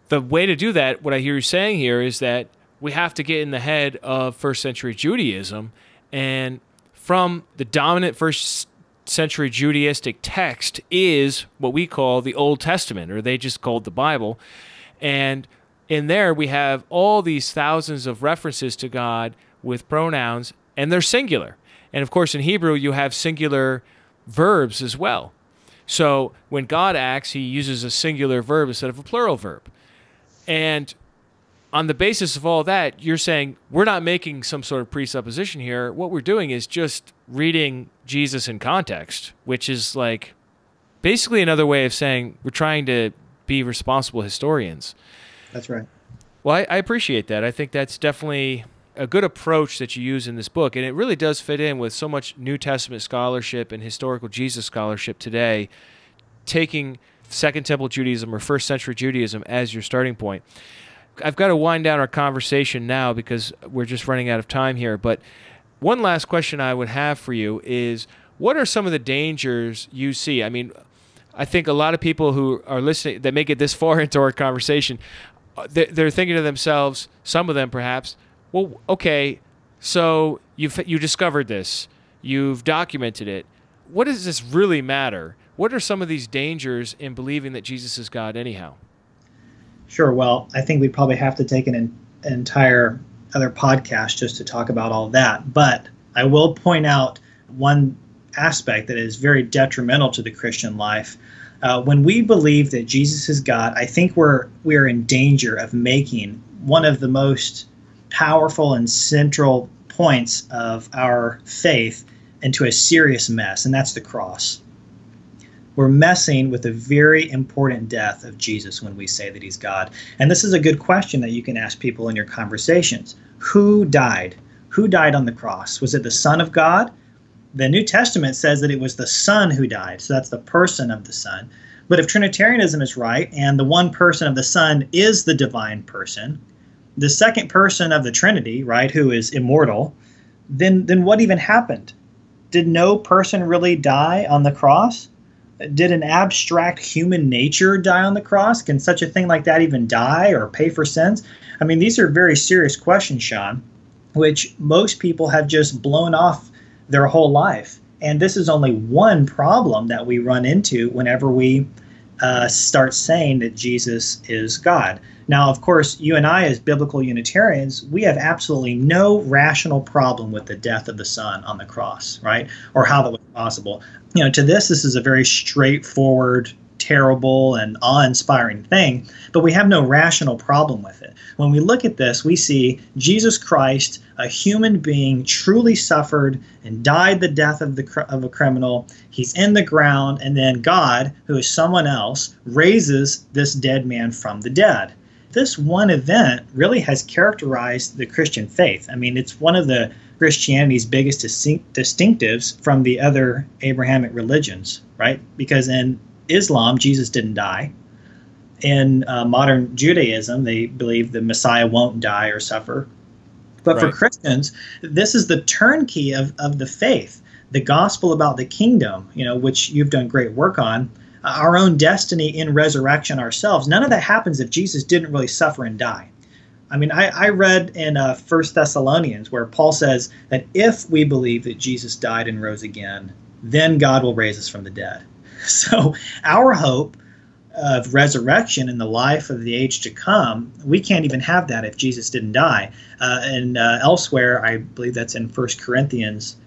The way to do that, what I hear you saying here, is that we have to get in the head of first century Judaism and from the dominant first century Judaistic text is what we call the Old Testament, or they just called the Bible. And in there, we have all these thousands of references to God with pronouns, and they're singular. And of course, in Hebrew, you have singular verbs as well. So when God acts, he uses a singular verb instead of a plural verb. And on the basis of all that, you're saying we're not making some sort of presupposition here. What we're doing is just reading Jesus in context, which is like basically another way of saying we're trying to be responsible historians. That's right. Well, I, I appreciate that. I think that's definitely a good approach that you use in this book, and it really does fit in with so much New Testament scholarship and historical Jesus scholarship today, taking Second Temple Judaism or First Century Judaism as your starting point. I've got to wind down our conversation now because we're just running out of time here. But one last question I would have for you is what are some of the dangers you see? I mean, I think a lot of people who are listening that make it this far into our conversation, uh, they're thinking to themselves, some of them perhaps, well, okay, so you've you discovered this, you've documented it. What does this really matter? What are some of these dangers in believing that Jesus is God, anyhow? Sure. Well, I think we probably have to take an, an entire other podcast just to talk about all that. But I will point out one aspect that is very detrimental to the Christian life. Uh, when we believe that Jesus is God, I think we're we're in danger of making one of the most powerful and central points of our faith into a serious mess, and that's the cross we're messing with a very important death of Jesus when we say that he's God. And this is a good question that you can ask people in your conversations. Who died? Who died on the cross? Was it the Son of God? The New Testament says that it was the Son who died. So that's the person of the Son. But if Trinitarianism is right and the one person of the Son is the divine person, the second person of the Trinity, right, who is immortal, then then what even happened? Did no person really die on the cross? did an abstract human nature die on the cross? Can such a thing like that even die or pay for sins? I mean, these are very serious questions, Sean, which most people have just blown off their whole life. And this is only one problem that we run into whenever we uh, start saying that Jesus is God. Now, of course, you and I, as biblical Unitarians, we have absolutely no rational problem with the death of the Son on the cross, right? Or how that was possible. You know, to this, this is a very straightforward, terrible, and awe inspiring thing, but we have no rational problem with it. When we look at this, we see Jesus Christ, a human being, truly suffered and died the death of, the, of a criminal. He's in the ground, and then God, who is someone else, raises this dead man from the dead this one event really has characterized the Christian faith. I mean, it's one of the Christianity's biggest distinctives from the other Abrahamic religions, right? Because in Islam, Jesus didn't die. In uh, modern Judaism, they believe the Messiah won't die or suffer. But right. for Christians, this is the turnkey of, of the faith, the gospel about the kingdom, you know, which you've done great work on our own destiny in resurrection ourselves. None of that happens if Jesus didn't really suffer and die. I mean, I, I read in uh, First Thessalonians where Paul says that if we believe that Jesus died and rose again, then God will raise us from the dead. So our hope of resurrection in the life of the age to come, we can't even have that if Jesus didn't die. Uh, and uh, elsewhere, I believe that's in First Corinthians,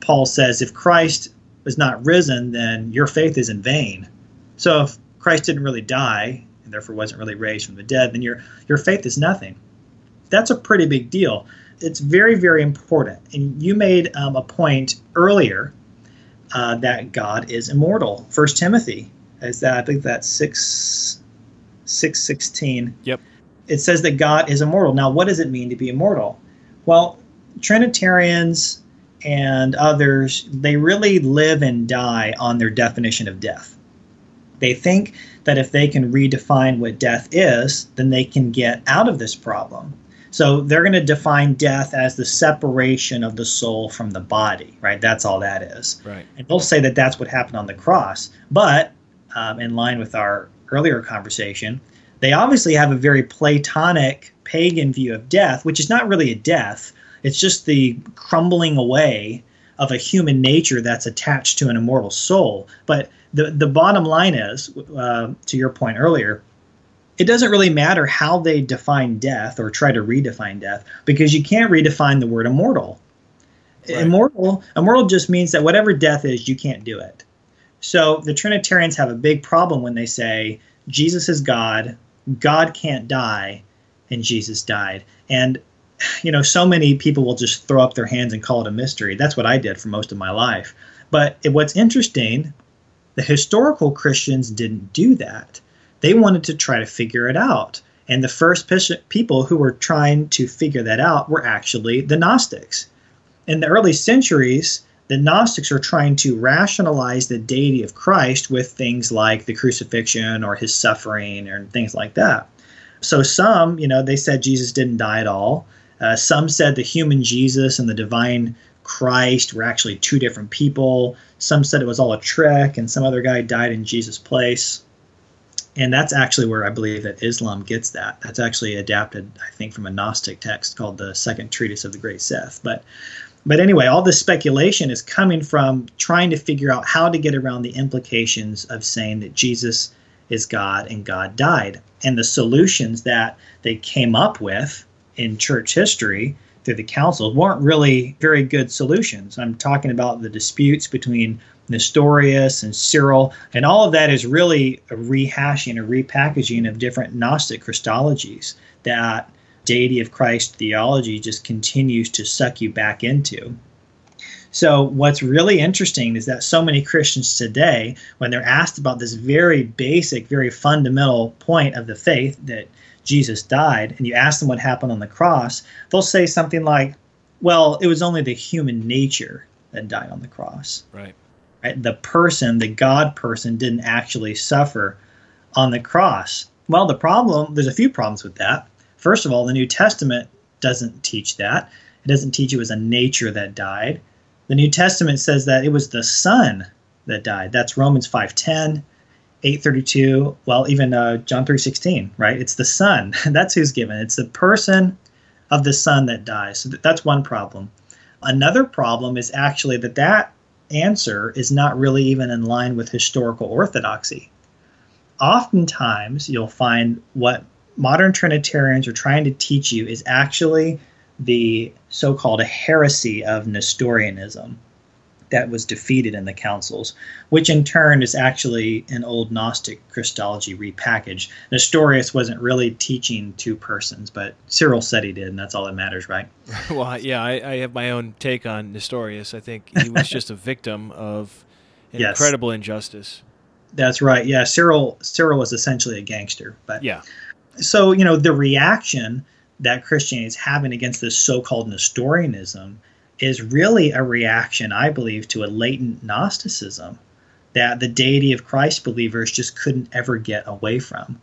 Paul says, if Christ was not risen, then your faith is in vain. So if Christ didn't really die and therefore wasn't really raised from the dead, then your your faith is nothing. That's a pretty big deal. It's very very important. And you made um, a point earlier uh, that God is immortal. First Timothy is that I think that's six six sixteen. Yep. It says that God is immortal. Now, what does it mean to be immortal? Well, Trinitarians and others, they really live and die on their definition of death. They think that if they can redefine what death is, then they can get out of this problem. So they're going to define death as the separation of the soul from the body, right? That's all that is. Right. And they'll say that that's what happened on the cross. But um, in line with our earlier conversation, they obviously have a very Platonic pagan view of death, which is not really a death. It's just the crumbling away of a human nature that's attached to an immortal soul. But the the bottom line is, uh, to your point earlier, it doesn't really matter how they define death or try to redefine death because you can't redefine the word immortal. Right. Immortal, immortal just means that whatever death is, you can't do it. So the Trinitarians have a big problem when they say Jesus is God, God can't die, and Jesus died. And you know, so many people will just throw up their hands and call it a mystery. That's what I did for most of my life. But what's interesting, the historical Christians didn't do that. They wanted to try to figure it out. And the first people who were trying to figure that out were actually the Gnostics. In the early centuries, the Gnostics are trying to rationalize the deity of Christ with things like the crucifixion or his suffering and things like that. So some, you know, they said Jesus didn't die at all. Uh, some said the human Jesus and the divine Christ were actually two different people. Some said it was all a trick, and some other guy died in Jesus' place. And that's actually where I believe that Islam gets that. That's actually adapted, I think, from a Gnostic text called the Second Treatise of the Great Seth. But but anyway, all this speculation is coming from trying to figure out how to get around the implications of saying that Jesus is God and God died. And the solutions that they came up with in church history through the councils weren't really very good solutions. I'm talking about the disputes between Nestorius and Cyril, and all of that is really a rehashing, a repackaging of different Gnostic Christologies that deity of Christ theology just continues to suck you back into. So, what's really interesting is that so many Christians today, when they're asked about this very basic, very fundamental point of the faith that Jesus died, and you ask them what happened on the cross, they'll say something like, well, it was only the human nature that died on the cross. Right. Right? The person, the God person, didn't actually suffer on the cross. Well, the problem, there's a few problems with that. First of all, the New Testament doesn't teach that. It doesn't teach it was a nature that died. The New Testament says that it was the Son that died. That's Romans 5:10. 832 well even uh, john 3.16 right? It's the son that's who's given. It's the person of the son that dies. So that's one problem. Another problem is actually that that answer is not really even in line with historical orthodoxy. Oftentimes you'll find what modern trinitarians are trying to teach you is actually the so-called heresy of nestorianism that was defeated in the councils, which in turn is actually an old Gnostic Christology repackaged. Nestorius wasn't really teaching two persons, but Cyril said he did, and that's all that matters, right? well, yeah, I, I, have my own take on Nestorius. I think he was just a victim of yes. incredible injustice. That's right. Yeah, Cyril Cyril was essentially a gangster, but yeah. So you know the reaction that Christianity is having against this so-called Nestorianism is really a reaction, I believe, to a latent Gnosticism that the deity of Christ believers just couldn't ever get away from.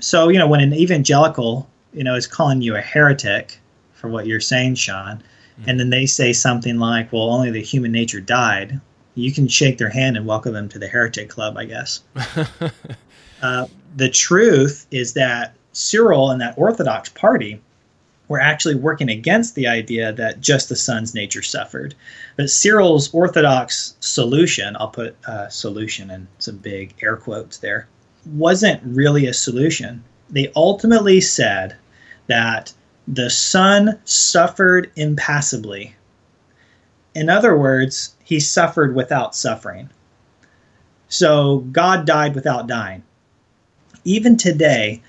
So, you know, when an evangelical, you know, is calling you a heretic for what you're saying, Sean, mm-hmm. and then they say something like, well, only the human nature died, you can shake their hand and welcome them to the heretic club, I guess. uh, the truth is that Cyril and that Orthodox party were actually working against the idea that just the son's nature suffered. But Cyril's orthodox solution, I'll put uh, solution in some big air quotes there, wasn't really a solution. They ultimately said that the son suffered impassibly. In other words, he suffered without suffering. So God died without dying. Even today,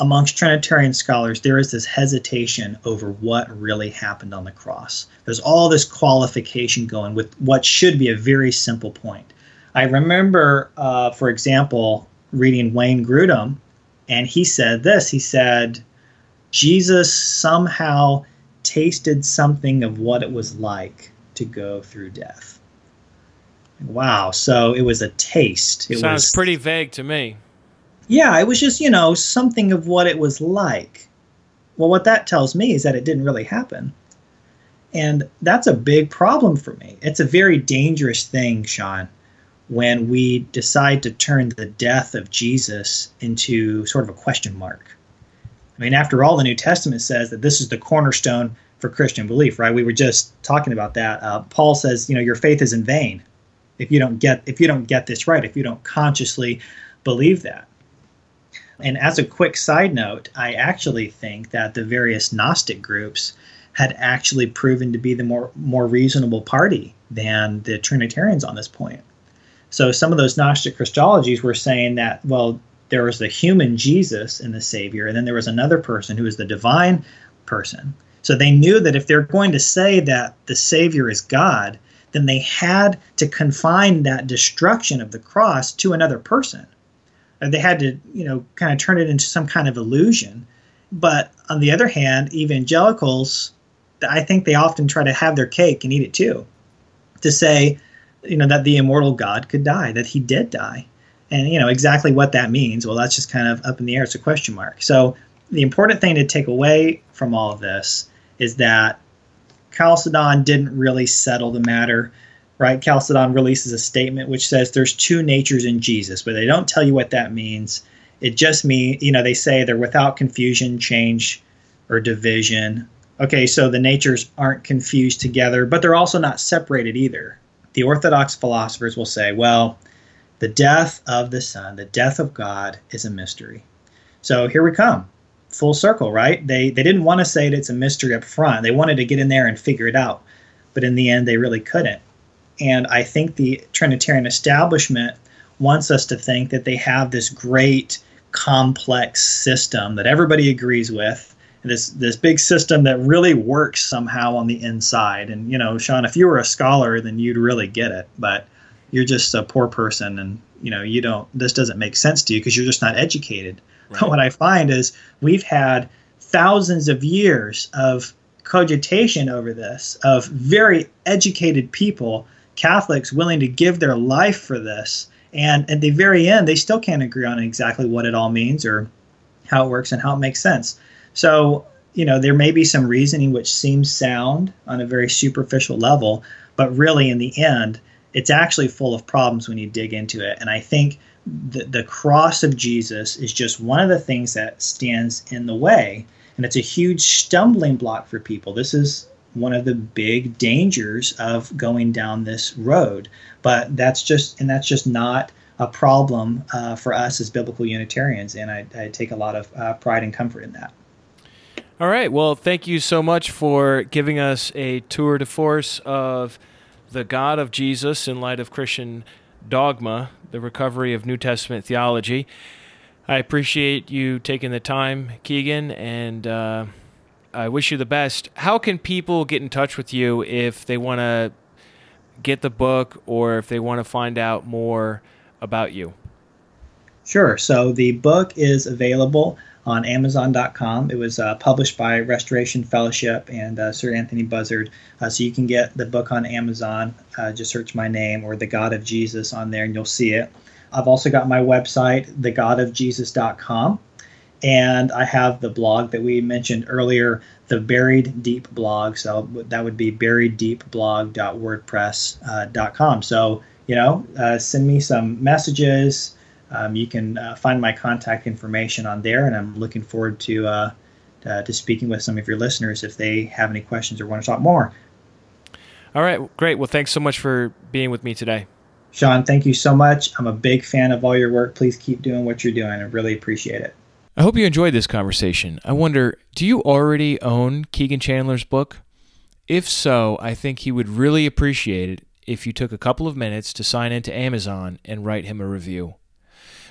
amongst Trinitarian scholars, there is this hesitation over what really happened on the cross. There's all this qualification going with what should be a very simple point. I remember, uh, for example, reading Wayne Grudem, and he said this he said, Jesus somehow tasted something of what it was like to go through death. Wow, so it was a taste. It Sounds was, pretty vague to me yeah, it was just, you know, something of what it was like. Well, what that tells me is that it didn't really happen. And that's a big problem for me. It's a very dangerous thing, Sean, when we decide to turn the death of Jesus into sort of a question mark. I mean, after all, the New Testament says that this is the cornerstone for Christian belief, right? We were just talking about that. Uh, Paul says, you know, your faith is in vain if you don't get if you don't get this right, if you don't consciously believe that. And as a quick side note, I actually think that the various Gnostic groups had actually proven to be the more more reasonable party than the Trinitarians on this point. So some of those Gnostic Christologies were saying that, well, there was the human Jesus and the Savior, and then there was another person who was the divine person. So they knew that if they're going to say that the Savior is God, then they had to confine that destruction of the cross to another person. They had to, you know, kind of turn it into some kind of illusion. But on the other hand, evangelicals, I think they often try to have their cake and eat it too. To say, you know that the immortal God could die, that he did die, and you know exactly what that means. Well, that's just kind of up in the air. It's a question mark. So the important thing to take away from all of this is that Chalcedon didn't really settle the matter. Right? Chalcedon releases a statement which says there's two natures in Jesus, but they don't tell you what that means. It just means, you know, they say they're without confusion, change, or division. Okay, so the natures aren't confused together, but they're also not separated either the Orthodox philosophers will say, well, the death of the Son, the death of God, is a mystery. So here we come, full circle, right? They they didn't want to say that it's a mystery up front. They wanted to get in there and figure it out, but in the end, they really couldn't. And I think the Trinitarian establishment wants us to think that they have this great complex system that everybody agrees with this this big system that really works somehow on the inside. And you know, Sean, if you were a scholar, then you'd really get it. But you're just a poor person, and you know, you don't. This doesn't make sense to you because you're just not educated. Right. What I find is we've had thousands of years of cogitation over this of very educated people, Catholics willing to give their life for this. And at the very end, they still can't agree on exactly what it all means or how it works and how it makes sense. So, you know, there may be some reasoning which seems sound on a very superficial level, but really in the end, it's actually full of problems when you dig into it. And I think the, the cross of Jesus is just one of the things that stands in the way. And it's a huge stumbling block for people. This is one of the big dangers of going down this road. But that's just, and that's just not a problem uh, for us as biblical Unitarians. And I, I take a lot of uh, pride and comfort in that. All right. Well, thank you so much for giving us a tour de force of the God of Jesus in light of Christian dogma, the recovery of New Testament theology. I appreciate you taking the time, Kegan, and uh, I wish you the best. How can people get in touch with you if they want to get the book or if they want to find out more about you? Sure. So the book is available on Amazon.com. It was uh, published by Restoration Fellowship and uh, Sir Anthony Buzzard. Uh, so you can get the book on Amazon. Uh, just search my name or The God of Jesus on there and you'll see it. I've also got my website, thegodofjesus.com. And I have the blog that we mentioned earlier, the Buried Deep blog. So that would be burieddeepblog.wordpress.com. So, you know, uh, send me some messages um, you can uh, find my contact information on there, and I'm looking forward to uh, uh, to speaking with some of your listeners if they have any questions or want to talk more. All right, great. Well, thanks so much for being with me today. Sean, thank you so much. I'm a big fan of all your work. Please keep doing what you're doing. I really appreciate it. I hope you enjoyed this conversation. I wonder, do you already own Kegan Chandler's book? If so, I think he would really appreciate it if you took a couple of minutes to sign into Amazon and write him a review.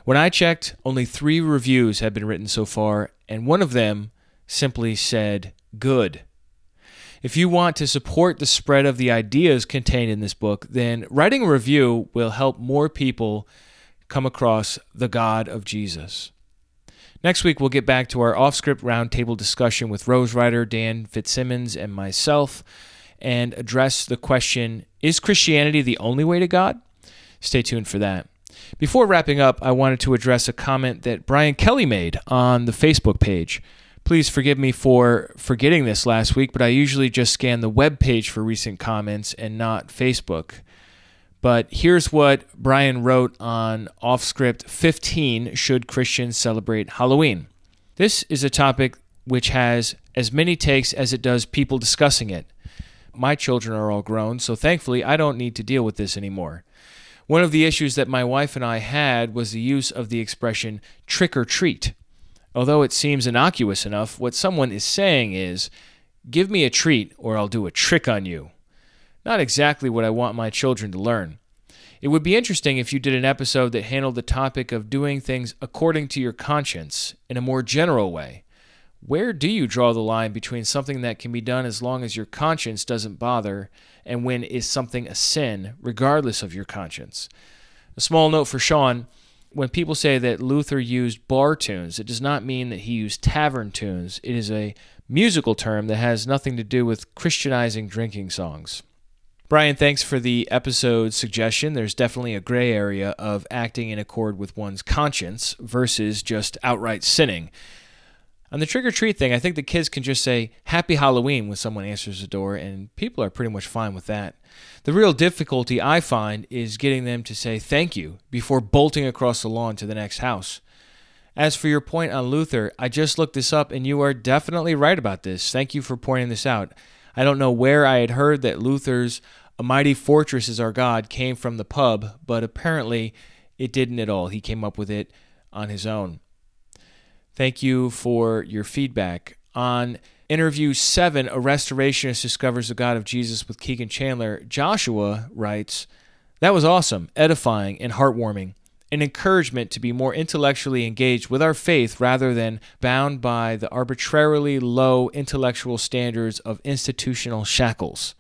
When I checked, only three reviews had been written so far, and one of them simply said, Good. If you want to support the spread of the ideas contained in this book, then writing a review will help more people come across the God of Jesus. Next week, we'll get back to our off script roundtable discussion with Rose writer Dan Fitzsimmons and myself and address the question Is Christianity the only way to God? Stay tuned for that. Before wrapping up, I wanted to address a comment that Brian Kelly made on the Facebook page. Please forgive me for forgetting this last week, but I usually just scan the web page for recent comments and not Facebook. But here's what Brian wrote on Offscript 15 Should Christians Celebrate Halloween? This is a topic which has as many takes as it does people discussing it. My children are all grown, so thankfully I don't need to deal with this anymore. One of the issues that my wife and I had was the use of the expression trick or treat. Although it seems innocuous enough, what someone is saying is, Give me a treat or I'll do a trick on you. Not exactly what I want my children to learn. It would be interesting if you did an episode that handled the topic of doing things according to your conscience in a more general way. Where do you draw the line between something that can be done as long as your conscience doesn't bother and when is something a sin, regardless of your conscience? A small note for Sean when people say that Luther used bar tunes, it does not mean that he used tavern tunes. It is a musical term that has nothing to do with Christianizing drinking songs. Brian, thanks for the episode suggestion. There's definitely a gray area of acting in accord with one's conscience versus just outright sinning. On the trick or treat thing, I think the kids can just say Happy Halloween when someone answers the door, and people are pretty much fine with that. The real difficulty I find is getting them to say thank you before bolting across the lawn to the next house. As for your point on Luther, I just looked this up, and you are definitely right about this. Thank you for pointing this out. I don't know where I had heard that Luther's A Mighty Fortress is Our God came from the pub, but apparently it didn't at all. He came up with it on his own. Thank you for your feedback. On interview seven, A Restorationist Discovers the God of Jesus with Kegan Chandler, Joshua writes, That was awesome, edifying, and heartwarming an encouragement to be more intellectually engaged with our faith rather than bound by the arbitrarily low intellectual standards of institutional shackles.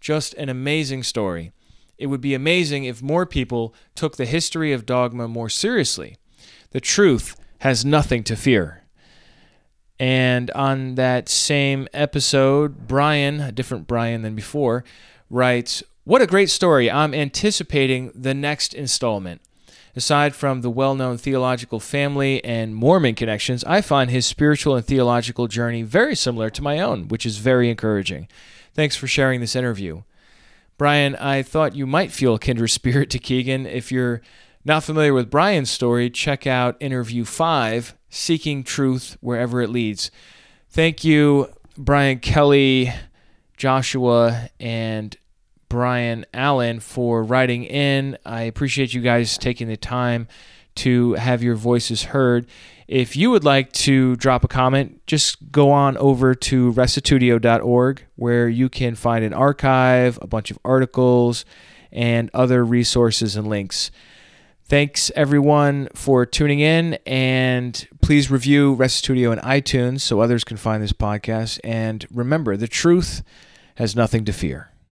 Just an amazing story. It would be amazing if more people took the history of dogma more seriously. The truth has nothing to fear. And on that same episode, Brian, a different Brian than before, writes, What a great story. I'm anticipating the next installment. Aside from the well known theological family and Mormon connections, I find his spiritual and theological journey very similar to my own, which is very encouraging. Thanks for sharing this interview. Brian, I thought you might feel a kindred spirit to Kegan. If you're not familiar with Brian's story, check out interview five Seeking Truth Wherever It Leads. Thank you, Brian Kelly, Joshua, and Brian Allen for writing in. I appreciate you guys taking the time to have your voices heard. If you would like to drop a comment, just go on over to restitutio.org where you can find an archive, a bunch of articles, and other resources and links. Thanks everyone for tuning in and please review Restitutio in iTunes so others can find this podcast. And remember, the truth has nothing to fear.